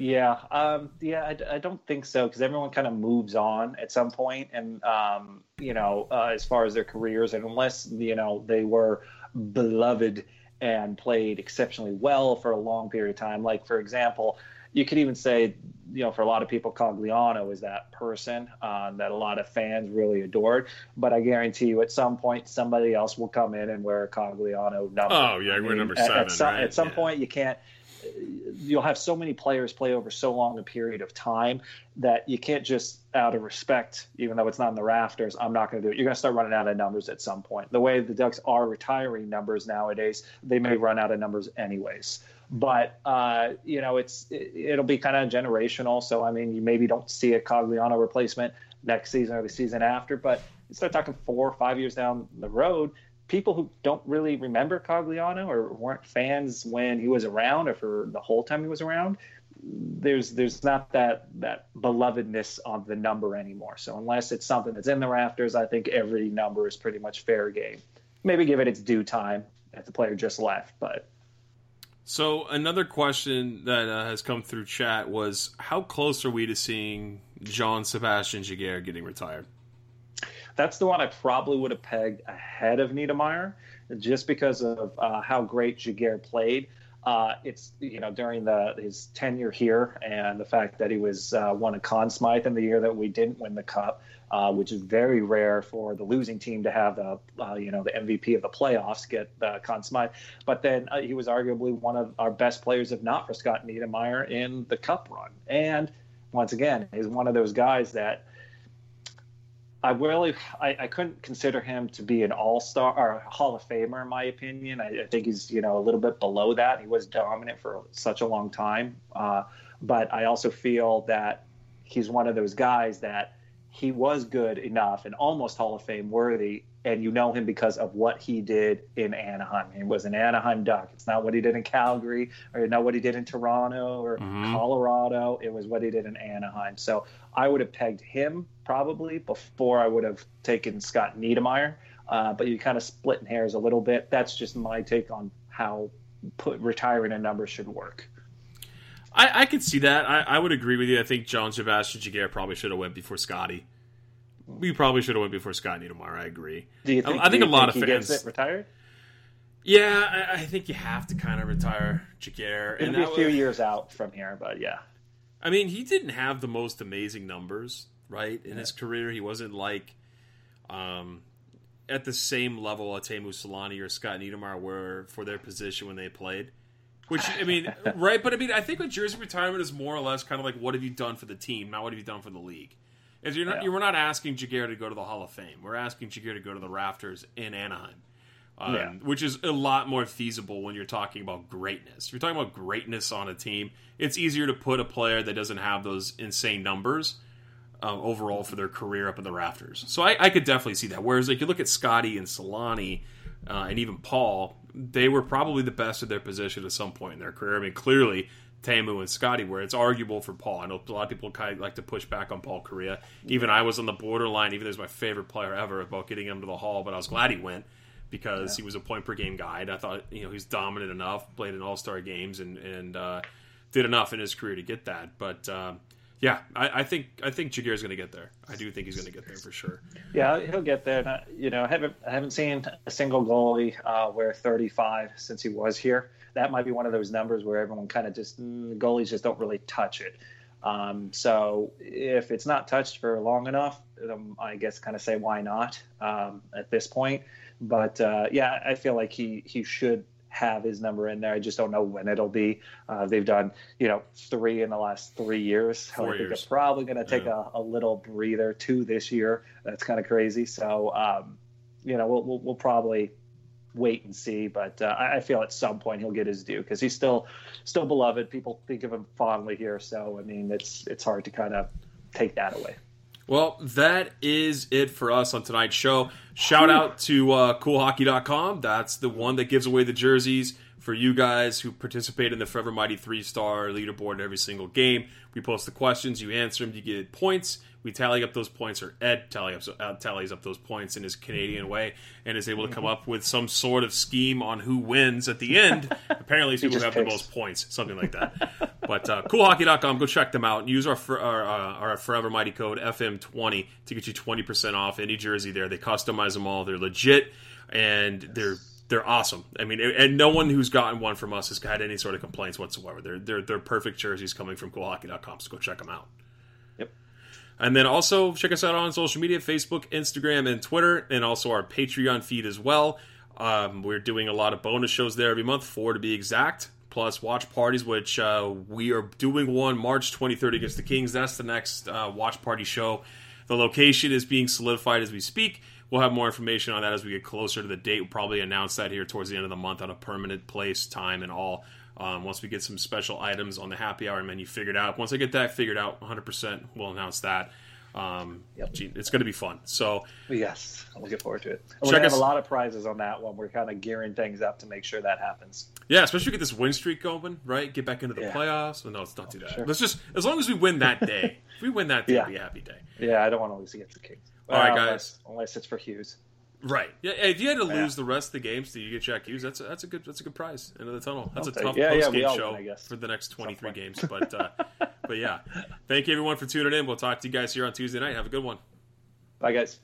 Yeah, um, yeah, I, I don't think so because everyone kind of moves on at some point, and um, you know, uh, as far as their careers, and unless you know they were beloved and played exceptionally well for a long period of time, like for example, you could even say, you know, for a lot of people, Cogliano is that person uh, that a lot of fans really adored. But I guarantee you, at some point, somebody else will come in and wear a Cogliano number. Oh, yeah, I we're mean, number at- seven, At some, right? at some Yeah. point, you can't you'll have so many players play over so long a period of time that you can't just out of respect even though it's not in the rafters i'm not going to do it you're going to start running out of numbers at some point the way the ducks are retiring numbers nowadays they may run out of numbers anyways but uh, you know it's it, it'll be kind of generational so i mean you maybe don't see a cogliano replacement next season or the season after but you start talking four or five years down the road people who don't really remember Cogliano or weren't fans when he was around or for the whole time he was around, there's there's not that that belovedness on the number anymore. So unless it's something that's in the rafters, I think every number is pretty much fair game. Maybe give it its due time if the player just left, but So another question that uh, has come through chat was, how close are we to seeing Jean-Sébastien Giguère getting retired? that's the one I probably would have pegged ahead of Niedermayer, just because of uh, how great Giguère played. Uh, it's you know during the his tenure here and the fact that he was uh, won a Conn Smythe in the year that we didn't win the cup, uh, which is very rare for the losing team to have the uh, you know the MVP of the playoffs get the Conn Smythe. But then uh, he was arguably one of our best players, if not for Scott Niedermayer, in the cup run. And once again, he's one of those guys that I really I, I couldn't consider him to be an all star or Hall of Famer in my opinion. I, I think he's you know a little bit below that. He was dominant for such a long time, uh, but I also feel that he's one of those guys that he was good enough and almost Hall of Fame worthy. And you know him because of what he did in Anaheim. He was an Anaheim Duck. It's not what he did in Calgary or not what he did in Toronto or Colorado. It was what he did in Anaheim. So I would have pegged him probably before I would have taken Scott Niedermayer. Uh, but you kind of splitting hairs a little bit. That's just my take on how put retiring a number should work. I, I could see that. I, I would agree with you. I think Jean-Sébastien Giguère probably should have went before Scotty. We probably should have went before Scott Niedermayer. I agree. Do you I- think? I think do a lot think of fans- retired. Yeah, I, I think you have to kind of retire Giguère. It'll And be a few was- years out from here, but yeah. I mean, he didn't have the most amazing numbers, right? In his career, he wasn't like um, at the same level a Teemu Selanne or Scott Niedermayer were for their position when they played. Which I mean, right? But I mean, I think with jersey retirement is more or less kind of like what have you done for the team, not what have you done for the league. Is you're not Yeah. we're not asking Giguère to go to the Hall of Fame. We're asking Giguère to go to the rafters in Anaheim. Um, Yeah. which is a lot more feasible when you're talking about greatness. If you're talking about greatness on a team, it's easier to put a player that doesn't have those insane numbers uh, overall for their career up in the rafters. So I, I could definitely see that. Whereas like you look at Scotty and Selanne uh, and even Paul, they were probably the best at their position at some point in their career. I mean, clearly Teemu and Scotty were. It's arguable for Paul. I know a lot of people kind of like to push back on Paul Kariya. Even I was on the borderline, even though he's my favorite player ever, about getting him to the Hall, but I was glad he went because he was a point per game guy. And I thought you know he's dominant enough, played in All Star games, and and uh, did enough in his career to get that. But um, yeah, I, I think I think Giguère's going to get there. I do think he's going to get there for sure. Yeah, he'll get there. Uh, you know, I haven't I haven't seen a single goalie uh, wear 35 since he was here. That might be one of those numbers where everyone kind of just mm, goalies just don't really touch it. Um, so if it's not touched for long enough, I guess kind of say why not um, at this point. But uh, yeah, I feel like he he should have his number in there. I just don't know when it'll be. Uh, they've done you know three in the last three years. Four I think years. they're probably going to take Yeah. a, a little breather too this year. That's kind of crazy. So um, you know we'll, we'll we'll probably wait and see. But uh, I I feel at some point he'll get his due because he's still still beloved. People think of him fondly here, so I mean it's it's hard to kind of take that away. Well, that is it for us on tonight's show. Shout out to uh, coolhockey.com. That's the one that gives away the jerseys for you guys who participate in the Forever Mighty three star leaderboard every single game. We post the questions, you answer them, you get points. We tally up those points, or Ed tally up, uh, tallies up those points in his Canadian way, and is able to come up with some sort of scheme on who wins at the end. Apparently, it's who have the most points, something like that. But uh, coolhockey.com, go check them out. Use our for, our, uh, our Forever Mighty code FM20 to get you 20% off any jersey there. They customize them all. They're legit and they're they're awesome. I mean, and no one who's gotten one from us has had any sort of complaints whatsoever. They're they're they're perfect jerseys coming from coolhockey.com. So go check them out. Yep. And then also check us out on social media Facebook, Instagram, and Twitter, and also our Patreon feed as well. Um, we're doing a lot of bonus shows there every month, four to be exact, plus watch parties, which uh, we are doing one March 23rd against the Kings. That's the next uh, watch party show. The location is being solidified as we speak. We'll have more information on that as we get closer to the date. We'll probably announce that here towards the end of the month on a permanent place, time, and all. Um, once we get some special items on the happy hour menu figured out. Once I get that figured out 100%, we'll announce that. Um, Yep. gee, it's going to be fun. So, Yes, I'm looking forward to it. And We're gonna have us- a lot of prizes on that one. We're kind of gearing things up to make sure that happens. yeah, especially if we get this win streak going, right? Get back into the Yeah. playoffs. Well, no, let's not do that. Sure. Let's just, as long as we win that day, if we win that day, Yeah. it'll be a happy day. Yeah, I don't want to lose against the Kings. All right, guys. Unless, unless it's for Hughes. Right. Yeah. If you had to Yeah. lose the rest of the games, do you get Jack Hughes? That's a, that's a good that's a good prize. End of the tunnel. That's I'll a tough yeah, yeah, post we game all show win, I guess. for the next twenty three games. But uh, but yeah, thank you everyone for tuning in. We'll talk to you guys here on Tuesday night. Have a good one. Bye, guys.